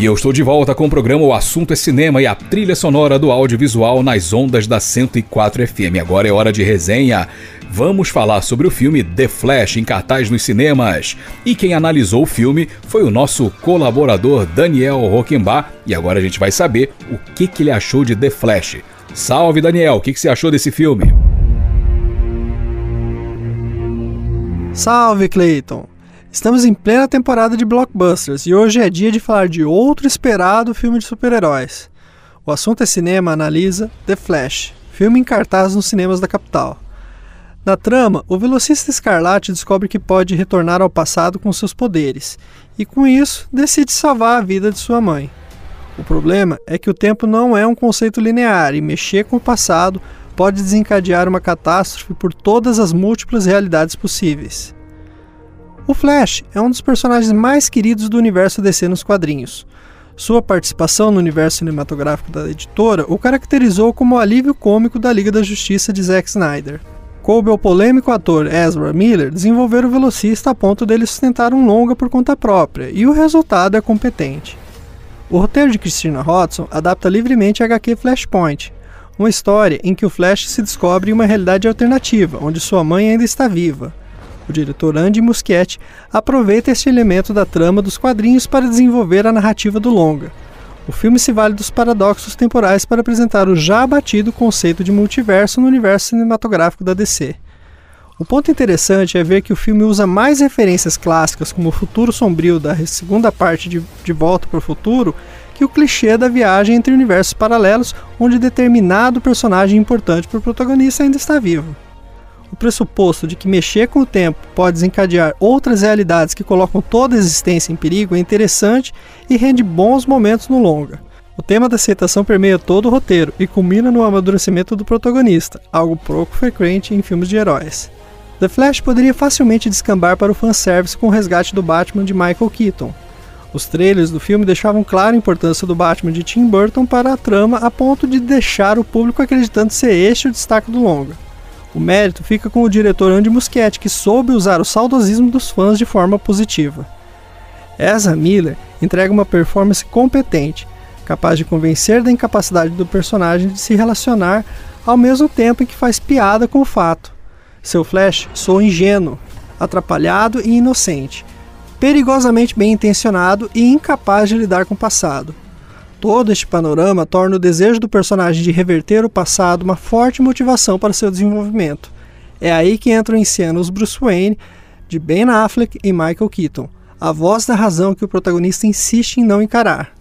E eu estou de volta com o programa O Assunto é Cinema e a trilha sonora do audiovisual nas ondas da 104 FM. Agora é hora de resenha. Vamos falar sobre o filme The Flash em cartaz nos cinemas. E quem analisou o filme foi o nosso colaborador Daniel Rockenbach. E agora a gente vai saber o que, que ele achou de The Flash. Salve Daniel, o que, que você achou desse filme? Salve Clayton! Estamos em plena temporada de blockbusters e hoje é dia de falar de outro esperado filme de super-heróis. O assunto é cinema analisa The Flash, filme em cartaz nos cinemas da capital. Na trama, o velocista Escarlate descobre que pode retornar ao passado com seus poderes e, com isso, decide salvar a vida de sua mãe. O problema é que o tempo não é um conceito linear e mexer com o passado pode desencadear uma catástrofe por todas as múltiplas realidades possíveis. O Flash é um dos personagens mais queridos do universo DC nos quadrinhos. Sua participação no universo cinematográfico da editora o caracterizou como o alívio cômico da Liga da Justiça de Zack Snyder. Coube ao polêmico ator Ezra Miller desenvolver o velocista a ponto dele sustentar um longa por conta própria, e o resultado é competente. O roteiro de Christina Hodson adapta livremente a HQ Flashpoint, uma história em que o Flash se descobre em uma realidade alternativa, onde sua mãe ainda está viva. O diretor Andy Muschietti aproveita este elemento da trama dos quadrinhos para desenvolver a narrativa do longa. O filme se vale dos paradoxos temporais para apresentar o já abatido conceito de multiverso no universo cinematográfico da DC. O ponto interessante é ver que o filme usa mais referências clássicas, como o futuro sombrio da segunda parte de De Volta para o Futuro, que o clichê da viagem entre universos paralelos, onde determinado personagem importante para o protagonista ainda está vivo. O pressuposto de que mexer com o tempo pode desencadear outras realidades que colocam toda a existência em perigo é interessante e rende bons momentos no longa. O tema da aceitação permeia todo o roteiro e culmina no amadurecimento do protagonista, algo pouco frequente em filmes de heróis. The Flash poderia facilmente descambar para o fanservice com o resgate do Batman de Michael Keaton. Os trailers do filme deixavam clara a importância do Batman de Tim Burton para a trama a ponto de deixar o público acreditando ser este o destaque do longa. O mérito fica com o diretor Andy Muschietti, que soube usar o saudosismo dos fãs de forma positiva. Ezra Miller entrega uma performance competente, capaz de convencer da incapacidade do personagem de se relacionar ao mesmo tempo em que faz piada com o fato. Seu Flash soa ingênuo, atrapalhado e inocente, perigosamente bem intencionado e incapaz de lidar com o passado. Todo este panorama torna o desejo do personagem de reverter o passado uma forte motivação para seu desenvolvimento. É aí que entram em cena os Bruce Wayne, de Ben Affleck e Michael Keaton, a voz da razão que o protagonista insiste em não encarar.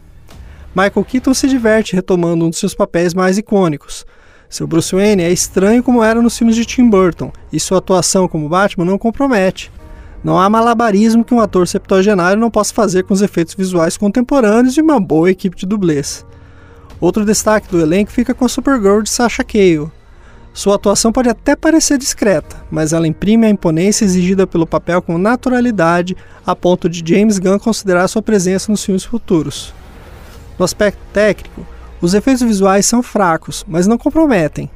Michael Keaton se diverte retomando um dos seus papéis mais icônicos. Seu Bruce Wayne é estranho como era nos filmes de Tim Burton, e sua atuação como Batman não compromete. Não há malabarismo que um ator septuagenário não possa fazer com os efeitos visuais contemporâneos e uma boa equipe de dublês. Outro destaque do elenco fica com a Supergirl de Sasha Cale. Sua atuação pode até parecer discreta, mas ela imprime a imponência exigida pelo papel com naturalidade, a ponto de James Gunn considerar sua presença nos filmes futuros. No aspecto técnico, os efeitos visuais são fracos, mas não comprometem.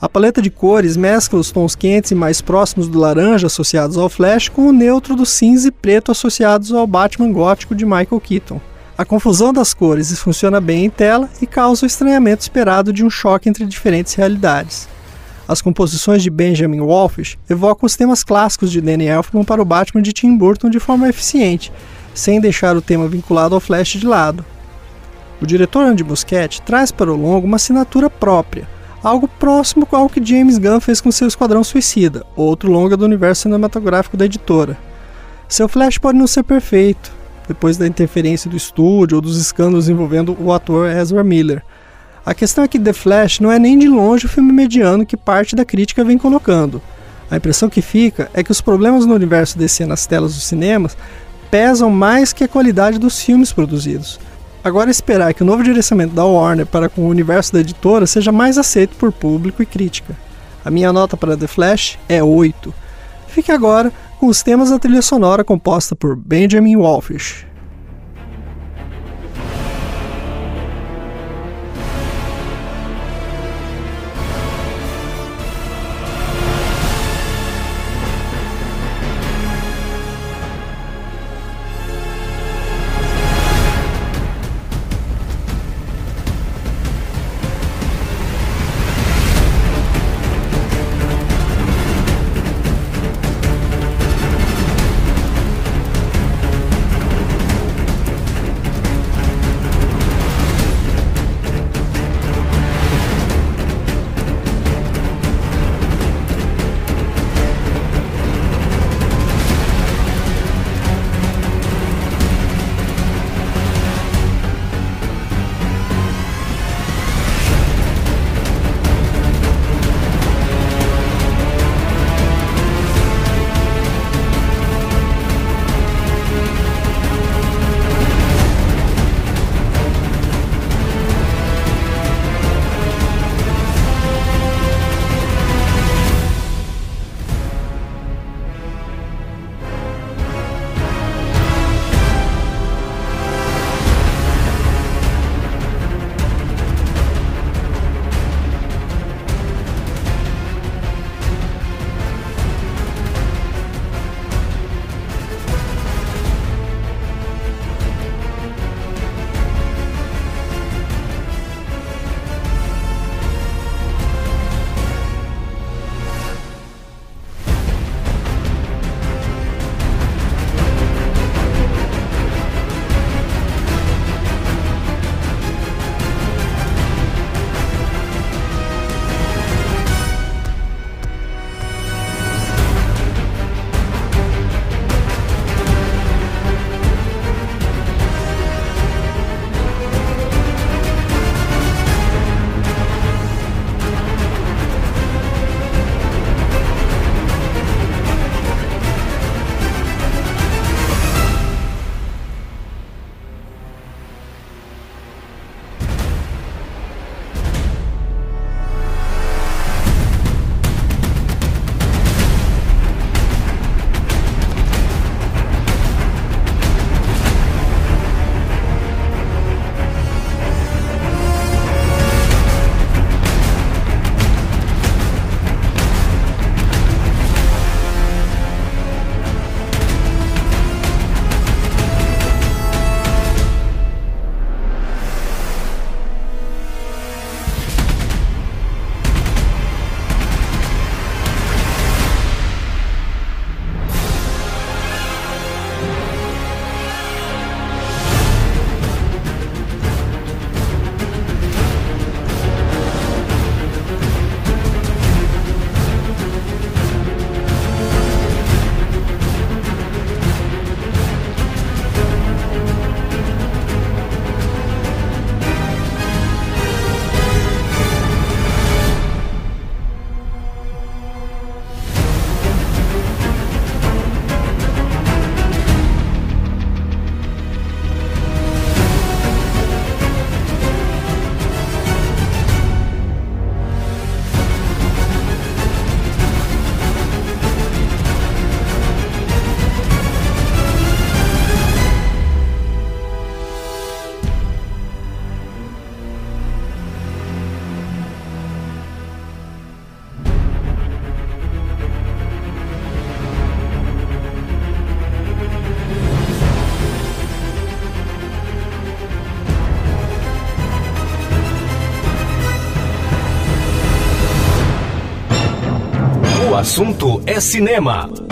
A paleta de cores mescla os tons quentes e mais próximos do laranja associados ao Flash com o neutro do cinza e preto associados ao Batman gótico de Michael Keaton. A confusão das cores funciona bem em tela e causa o estranhamento esperado de um choque entre diferentes realidades. As composições de Benjamin Wolfish evocam os temas clássicos de Danny Elfman para o Batman de Tim Burton de forma eficiente, sem deixar o tema vinculado ao Flash de lado. O diretor Andy Muschietti traz para o longo uma assinatura própria, algo próximo ao que James Gunn fez com seu Esquadrão Suicida, outro longa do universo cinematográfico da editora. Seu Flash pode não ser perfeito, depois da interferência do estúdio ou dos escândalos envolvendo o ator Ezra Miller. A questão é que The Flash não é nem de longe o filme mediano que parte da crítica vem colocando. A impressão que fica é que os problemas no universo DC nas telas dos cinemas pesam mais que a qualidade dos filmes produzidos. Agora esperar que o novo direcionamento da Warner para com o universo da editora seja mais aceito por público e crítica. A minha nota para The Flash é 8. Fique agora com os temas da trilha sonora composta por Benjamin Wallfish. Assunto é cinema.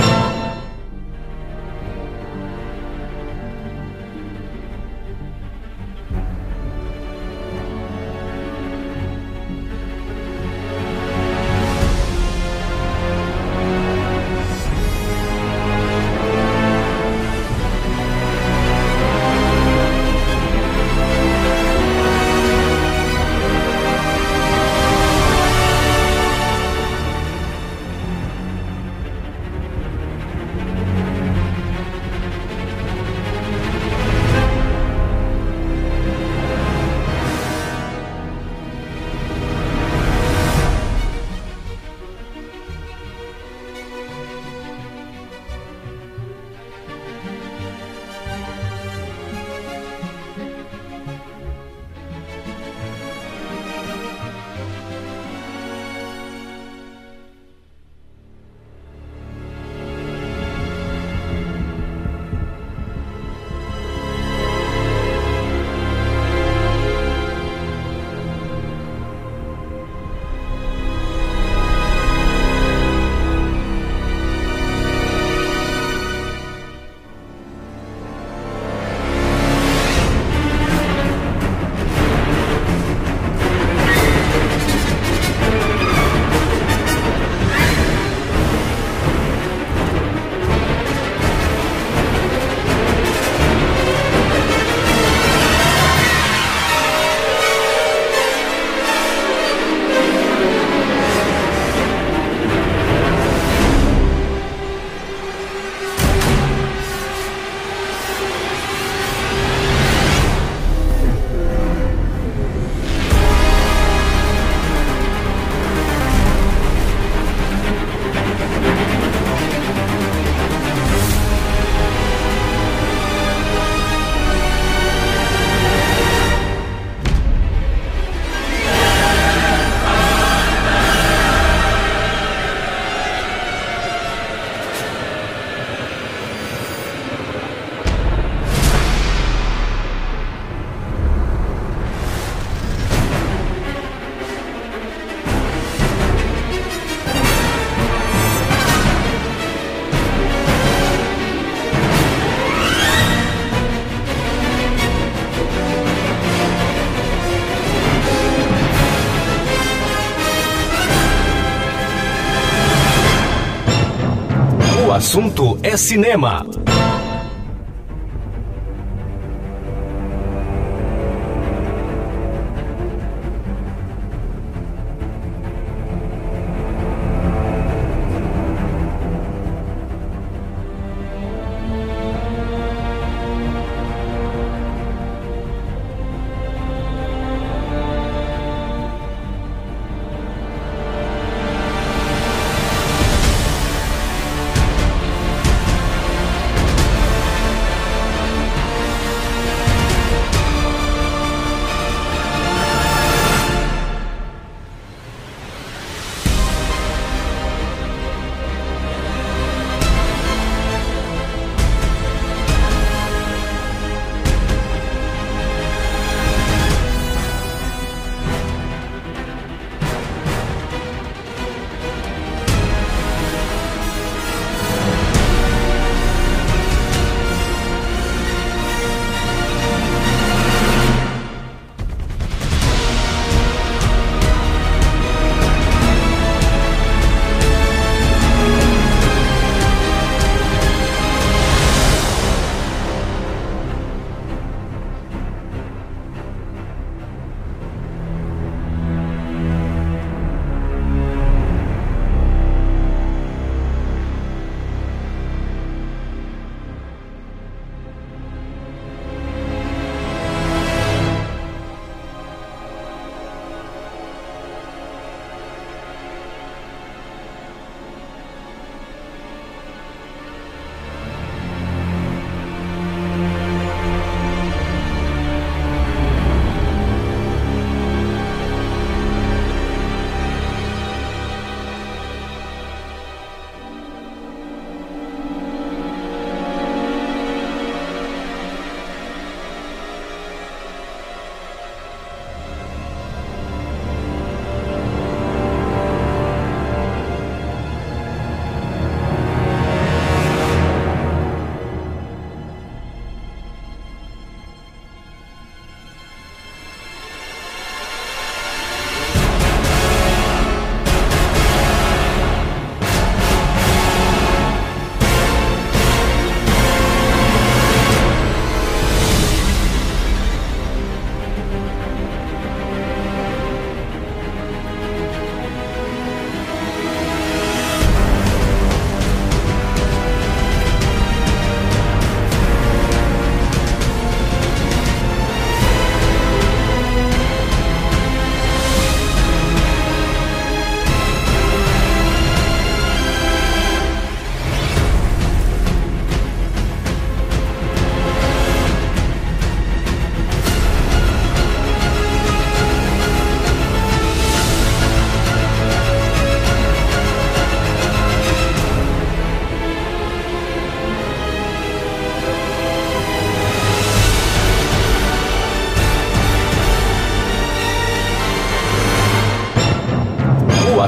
Assunto é cinema.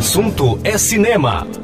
Assunto é cinema.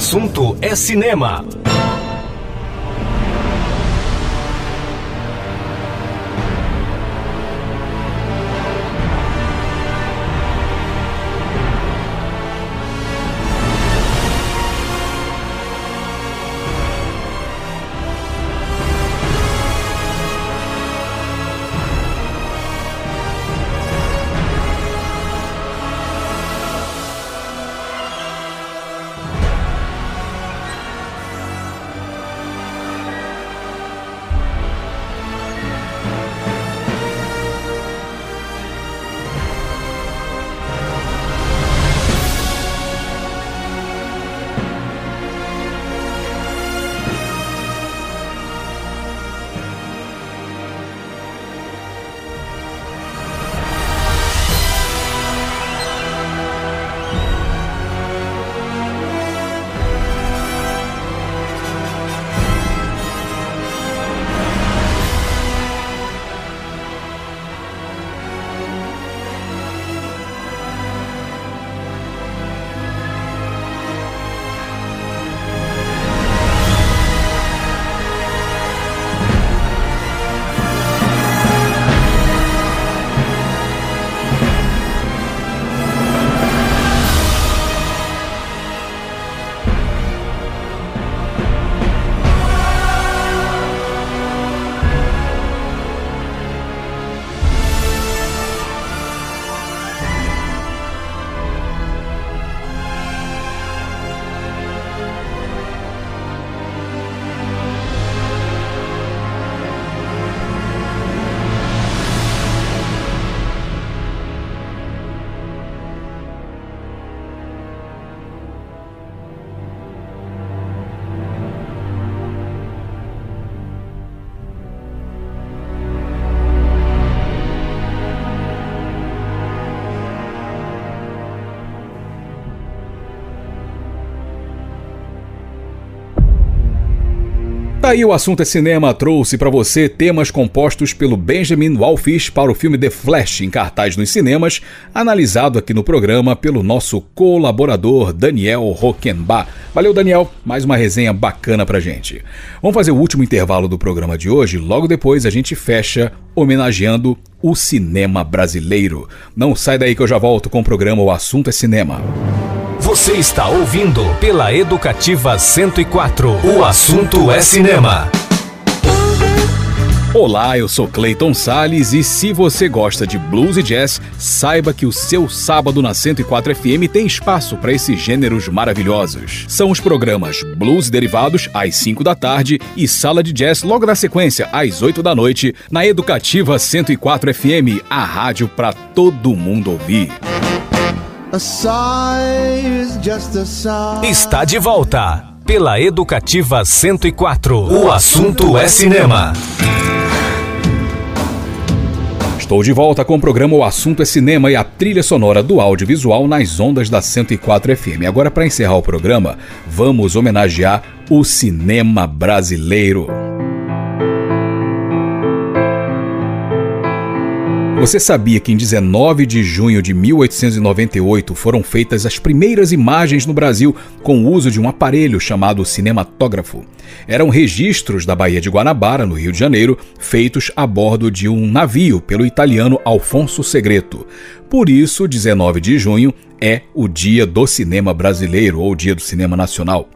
Assunto é cinema. Aí o assunto é cinema trouxe para você temas compostos pelo Benjamin Wallfish para o filme The Flash em cartaz nos cinemas, analisado aqui no programa pelo nosso colaborador Daniel Rockenbach. Valeu Daniel, mais uma resenha bacana pra gente. Vamos fazer o último intervalo do programa de hoje, logo depois a gente fecha homenageando o cinema brasileiro. Não sai daí que eu já volto com o programa O Assunto é Cinema. Você está ouvindo pela Educativa 104. O assunto é cinema. Olá, eu sou Clayton Sales e se você gosta de blues e jazz, saiba que o seu sábado na 104 FM tem espaço para esses gêneros maravilhosos. São os programas Blues Derivados às 5 da tarde e Sala de Jazz logo na sequência às 8 da noite na Educativa 104 FM, a rádio para todo mundo ouvir. Está de volta pela Educativa 104. O assunto é cinema. Estou de volta com o programa O Assunto é Cinema e a trilha sonora do audiovisual nas ondas da 104 FM. Agora, para encerrar o programa, vamos homenagear o cinema brasileiro. Você sabia que em 19 de junho de 1898 foram feitas as primeiras imagens no Brasil com o uso de um aparelho chamado cinematógrafo? Eram registros da Baía de Guanabara, no Rio de Janeiro, feitos a bordo de um navio pelo italiano Alfonso Segreto. Por isso, 19 de junho é o Dia do Cinema Brasileiro ou Dia do Cinema Nacional.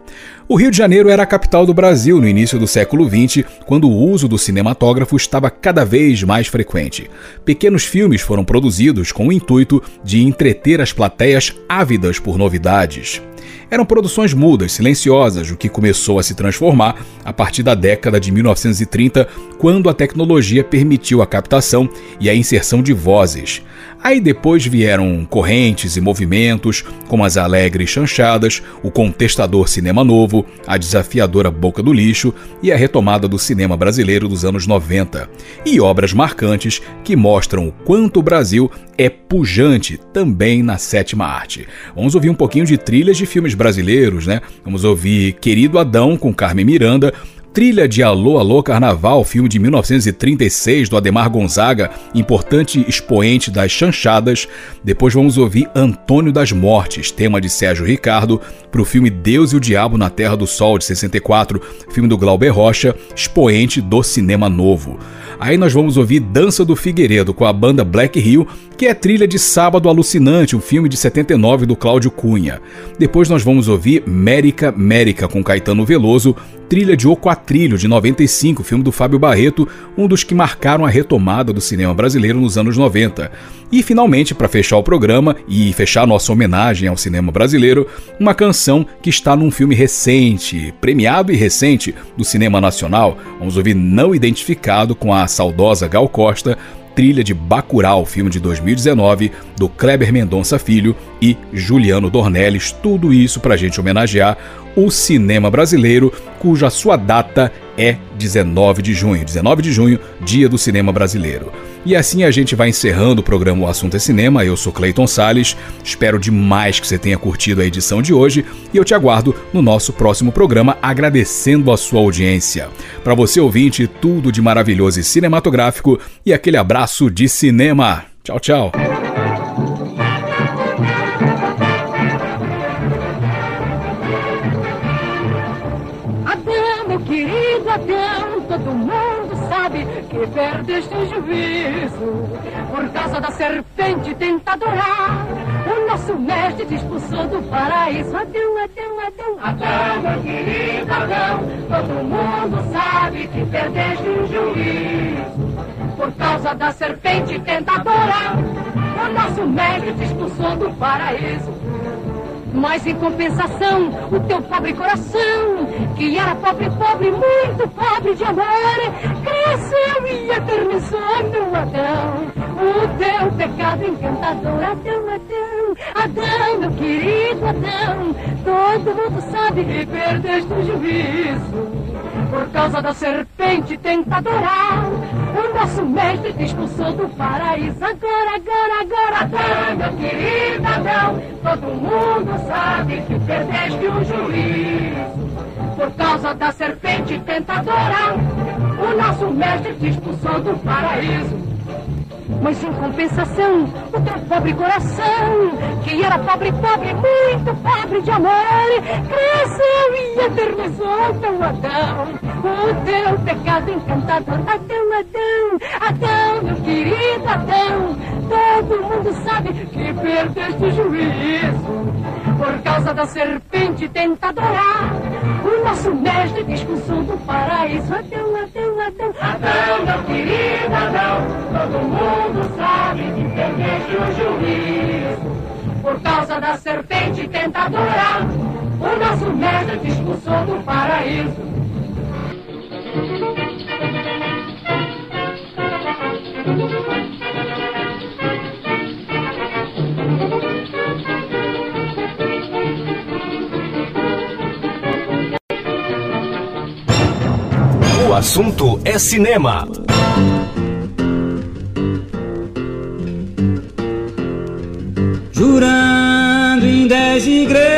O Rio de Janeiro era a capital do Brasil no início do século XX, quando o uso do cinematógrafo estava cada vez mais frequente. Pequenos filmes foram produzidos com o intuito de entreter as plateias ávidas por novidades. Eram produções mudas, silenciosas, o que começou a se transformar a partir da década de 1930, quando a tecnologia permitiu a captação e a inserção de vozes. Aí depois vieram correntes e movimentos, como as alegres chanchadas, o contestador cinema novo, a desafiadora boca do lixo e a retomada do cinema brasileiro dos anos 90. E obras marcantes que mostram o quanto o Brasil é pujante também na sétima arte. Vamos ouvir um pouquinho de trilhas de filmes brasileiros, né? Vamos ouvir Querido Adão com Carmen Miranda, trilha de Alô Alô Carnaval, filme de 1936 do Ademar Gonzaga, importante expoente das chanchadas. Depois vamos ouvir Antônio das Mortes, tema de Sérgio Ricardo, para o filme Deus e o Diabo na Terra do Sol, de 64, filme do Glauber Rocha, expoente do cinema novo. Aí nós vamos ouvir Dança do Figueiredo com a banda Black Hill, que é trilha de Sábado Alucinante, um filme de 79 do Cláudio Cunha. Depois nós vamos ouvir Mérica Mérica com Caetano Veloso, trilha de O Quatrilho de 95, filme do Fábio Barreto, um dos que marcaram a retomada do cinema brasileiro nos anos 90. E finalmente, para fechar o programa e fechar nossa homenagem ao cinema brasileiro, uma canção que está num filme recente, premiado e recente do cinema nacional. Vamos ouvir Não Identificado com a saudosa Gal Costa, trilha de Bacurau, filme de 2019, do Kleber Mendonça Filho e Juliano Dornelles. Tudo isso para a gente homenagear o cinema brasileiro, cuja sua data é 19 de junho. 19 de junho, dia do cinema brasileiro. E assim a gente vai encerrando o programa O Assunto é Cinema. Eu sou Clayton Sales. Espero demais que você tenha curtido a edição de hoje e eu te aguardo no nosso próximo programa agradecendo a sua audiência. Para você ouvinte, tudo de maravilhoso e cinematográfico e aquele abraço de cinema. Tchau, tchau. Perdeste o juízo por causa da serpente tentadora. O nosso mestre te expulsou do paraíso. Adão, Adão, Adão, Adão, meu querido Adão, todo mundo sabe que perdeste o juízo por causa da serpente tentadora. O nosso mestre te expulsou do paraíso. Mas em compensação, o teu pobre coração, que era pobre, pobre, muito pobre de amor, cresceu e eternizou, meu Adão, o teu pecado encantador. Adão, Adão, Adão, meu querido Adão, todo mundo sabe que perdeste o juízo por causa da serpente tentadora. O nosso mestre te expulsou do paraíso. Agora, agora, agora, Adão, meu querido Adão, todo mundo sabe que perdeste o juízo. Por causa da serpente tentadora, o nosso mestre te expulsou do paraíso. Mas em compensação, o teu pobre coração, que era pobre, pobre, muito pobre de amor, cresceu e eternizou teu Adão, o teu pecado encantador. Adão, Adão, Adão, meu querido Adão, todo mundo sabe que perdeste o juízo por causa da serpente tentadora. O nosso mestre expulsou do paraíso. Adão, Adão, Adão, Adão, meu querido Adão, todo mundo sabe que perdeste o juízo. Por causa da serpente tentadora, o nosso mestre expulsou do paraíso. O assunto é cinema. jurando em dez igrejas,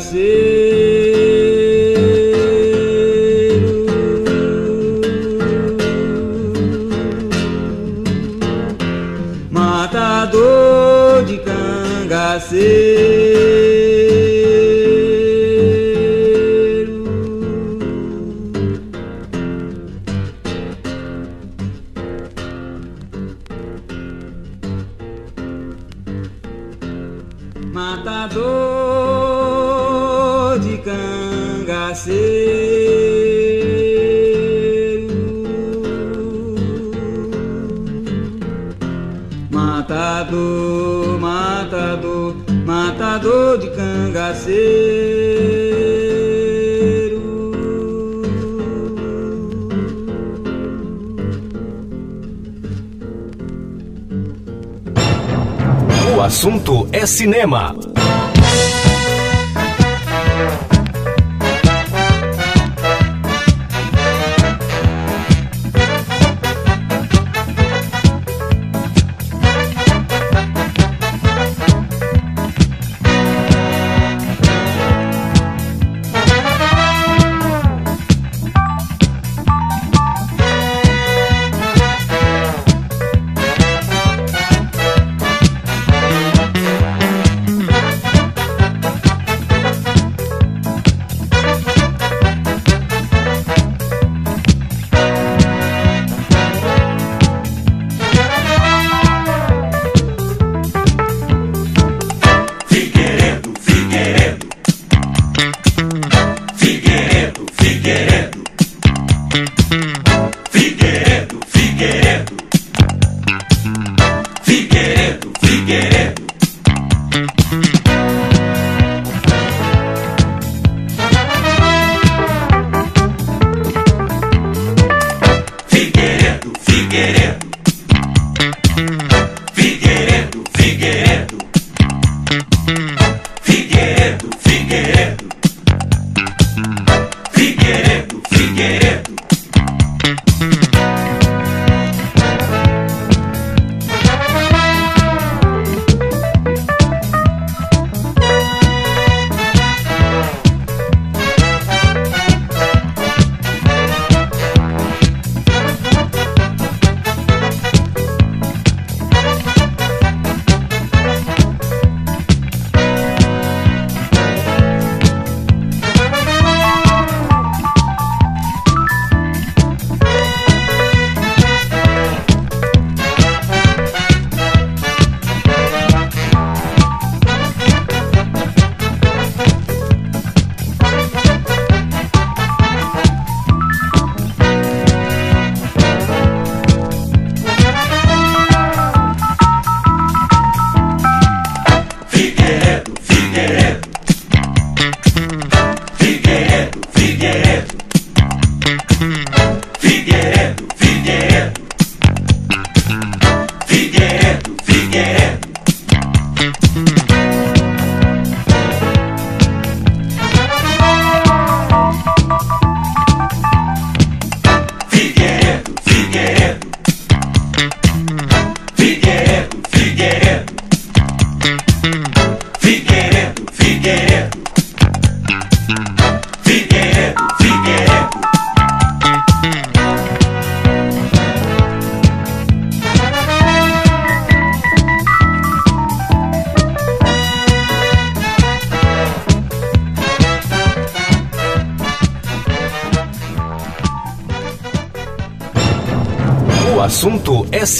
cangaceiro, matador de cangaceiro. Cinema.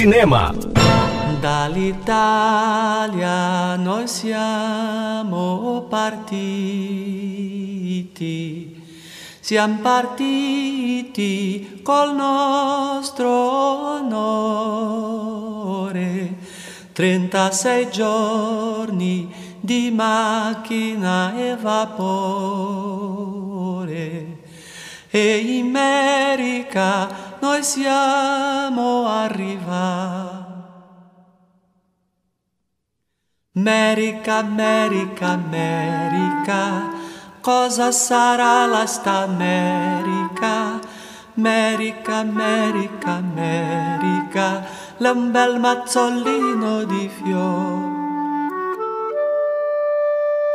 Cinema. Dall'Italia noi siamo partiti, siamo partiti col nostro onore, 36 giorni di macchina e vapore. E in America noi siamo arrivati. America, America, America, cosa sarà la sta America? America, America, America, l'è un bel mazzolino di fiori.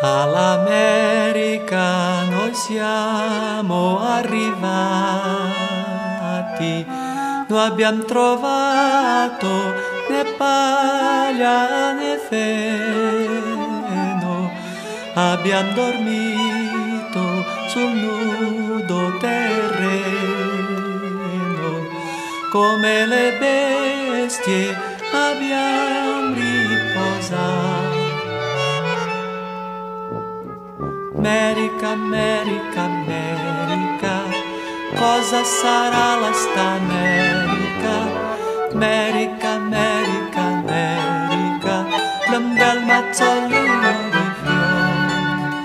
All'America noi siamo arrivati, noi abbiamo trovato né paglia né feno, abbiamo dormito sul nudo terreno, come le bestie abbiamo riposato. America, America, America, cosa sarà la sta America? America, America, America, un bel mazzolino di fiori.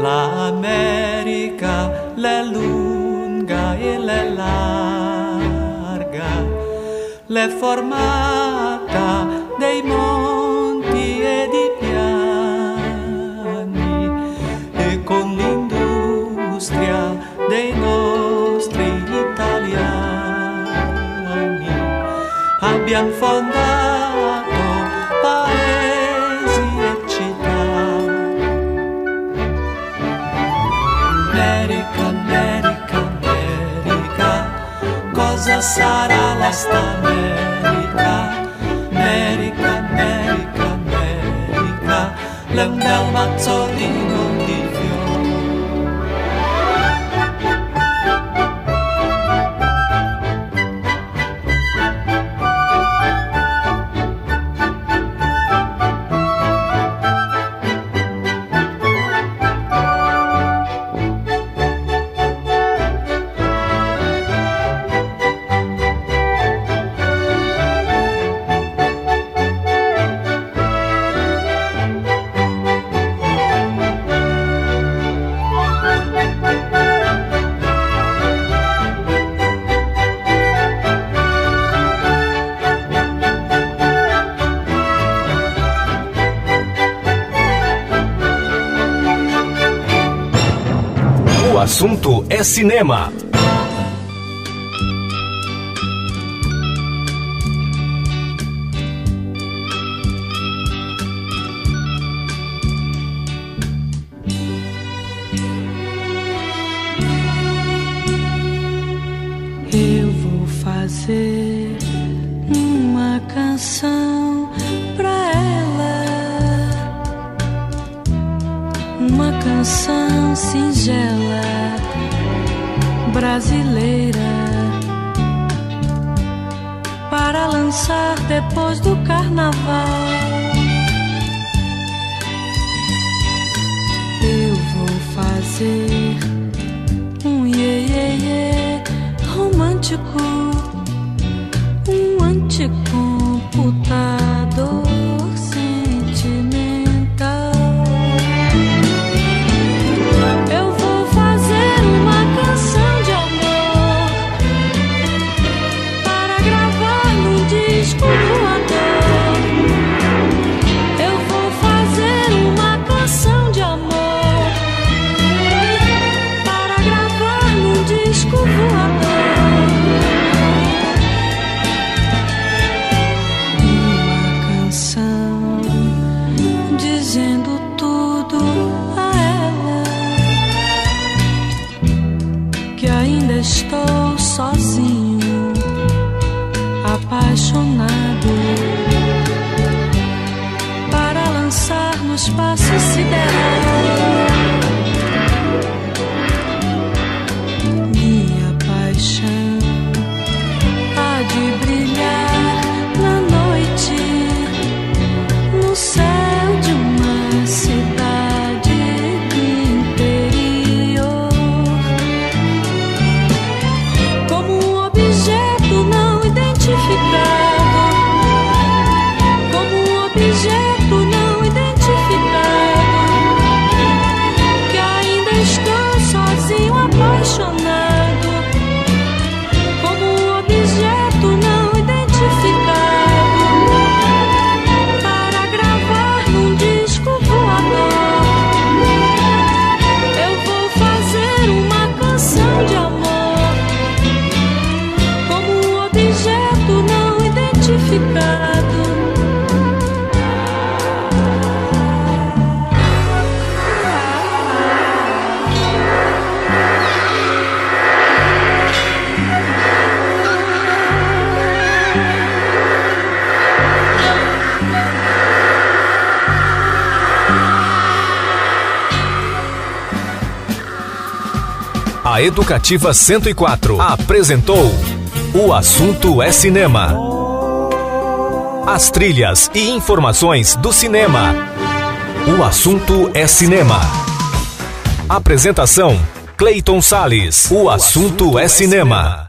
L'America l'è lunga e l'è larga, l'è formata dei monti l'industria dei nostri italiani abbiamo fondato paesi e città. America, America, America, cosa sarà la sta America? America, America, America, l'è un bel mazzolino assunto é cinema. Eu vou fazer uma canção pra ela, uma canção singela brasileira para lançar depois do carnaval. Eu vou fazer um iê, iê, iê romântico, Educativa 104 apresentou O Assunto é Cinema. As trilhas e informações do cinema. O assunto é cinema. Apresentação: Clayton Sales. O assunto é cinema.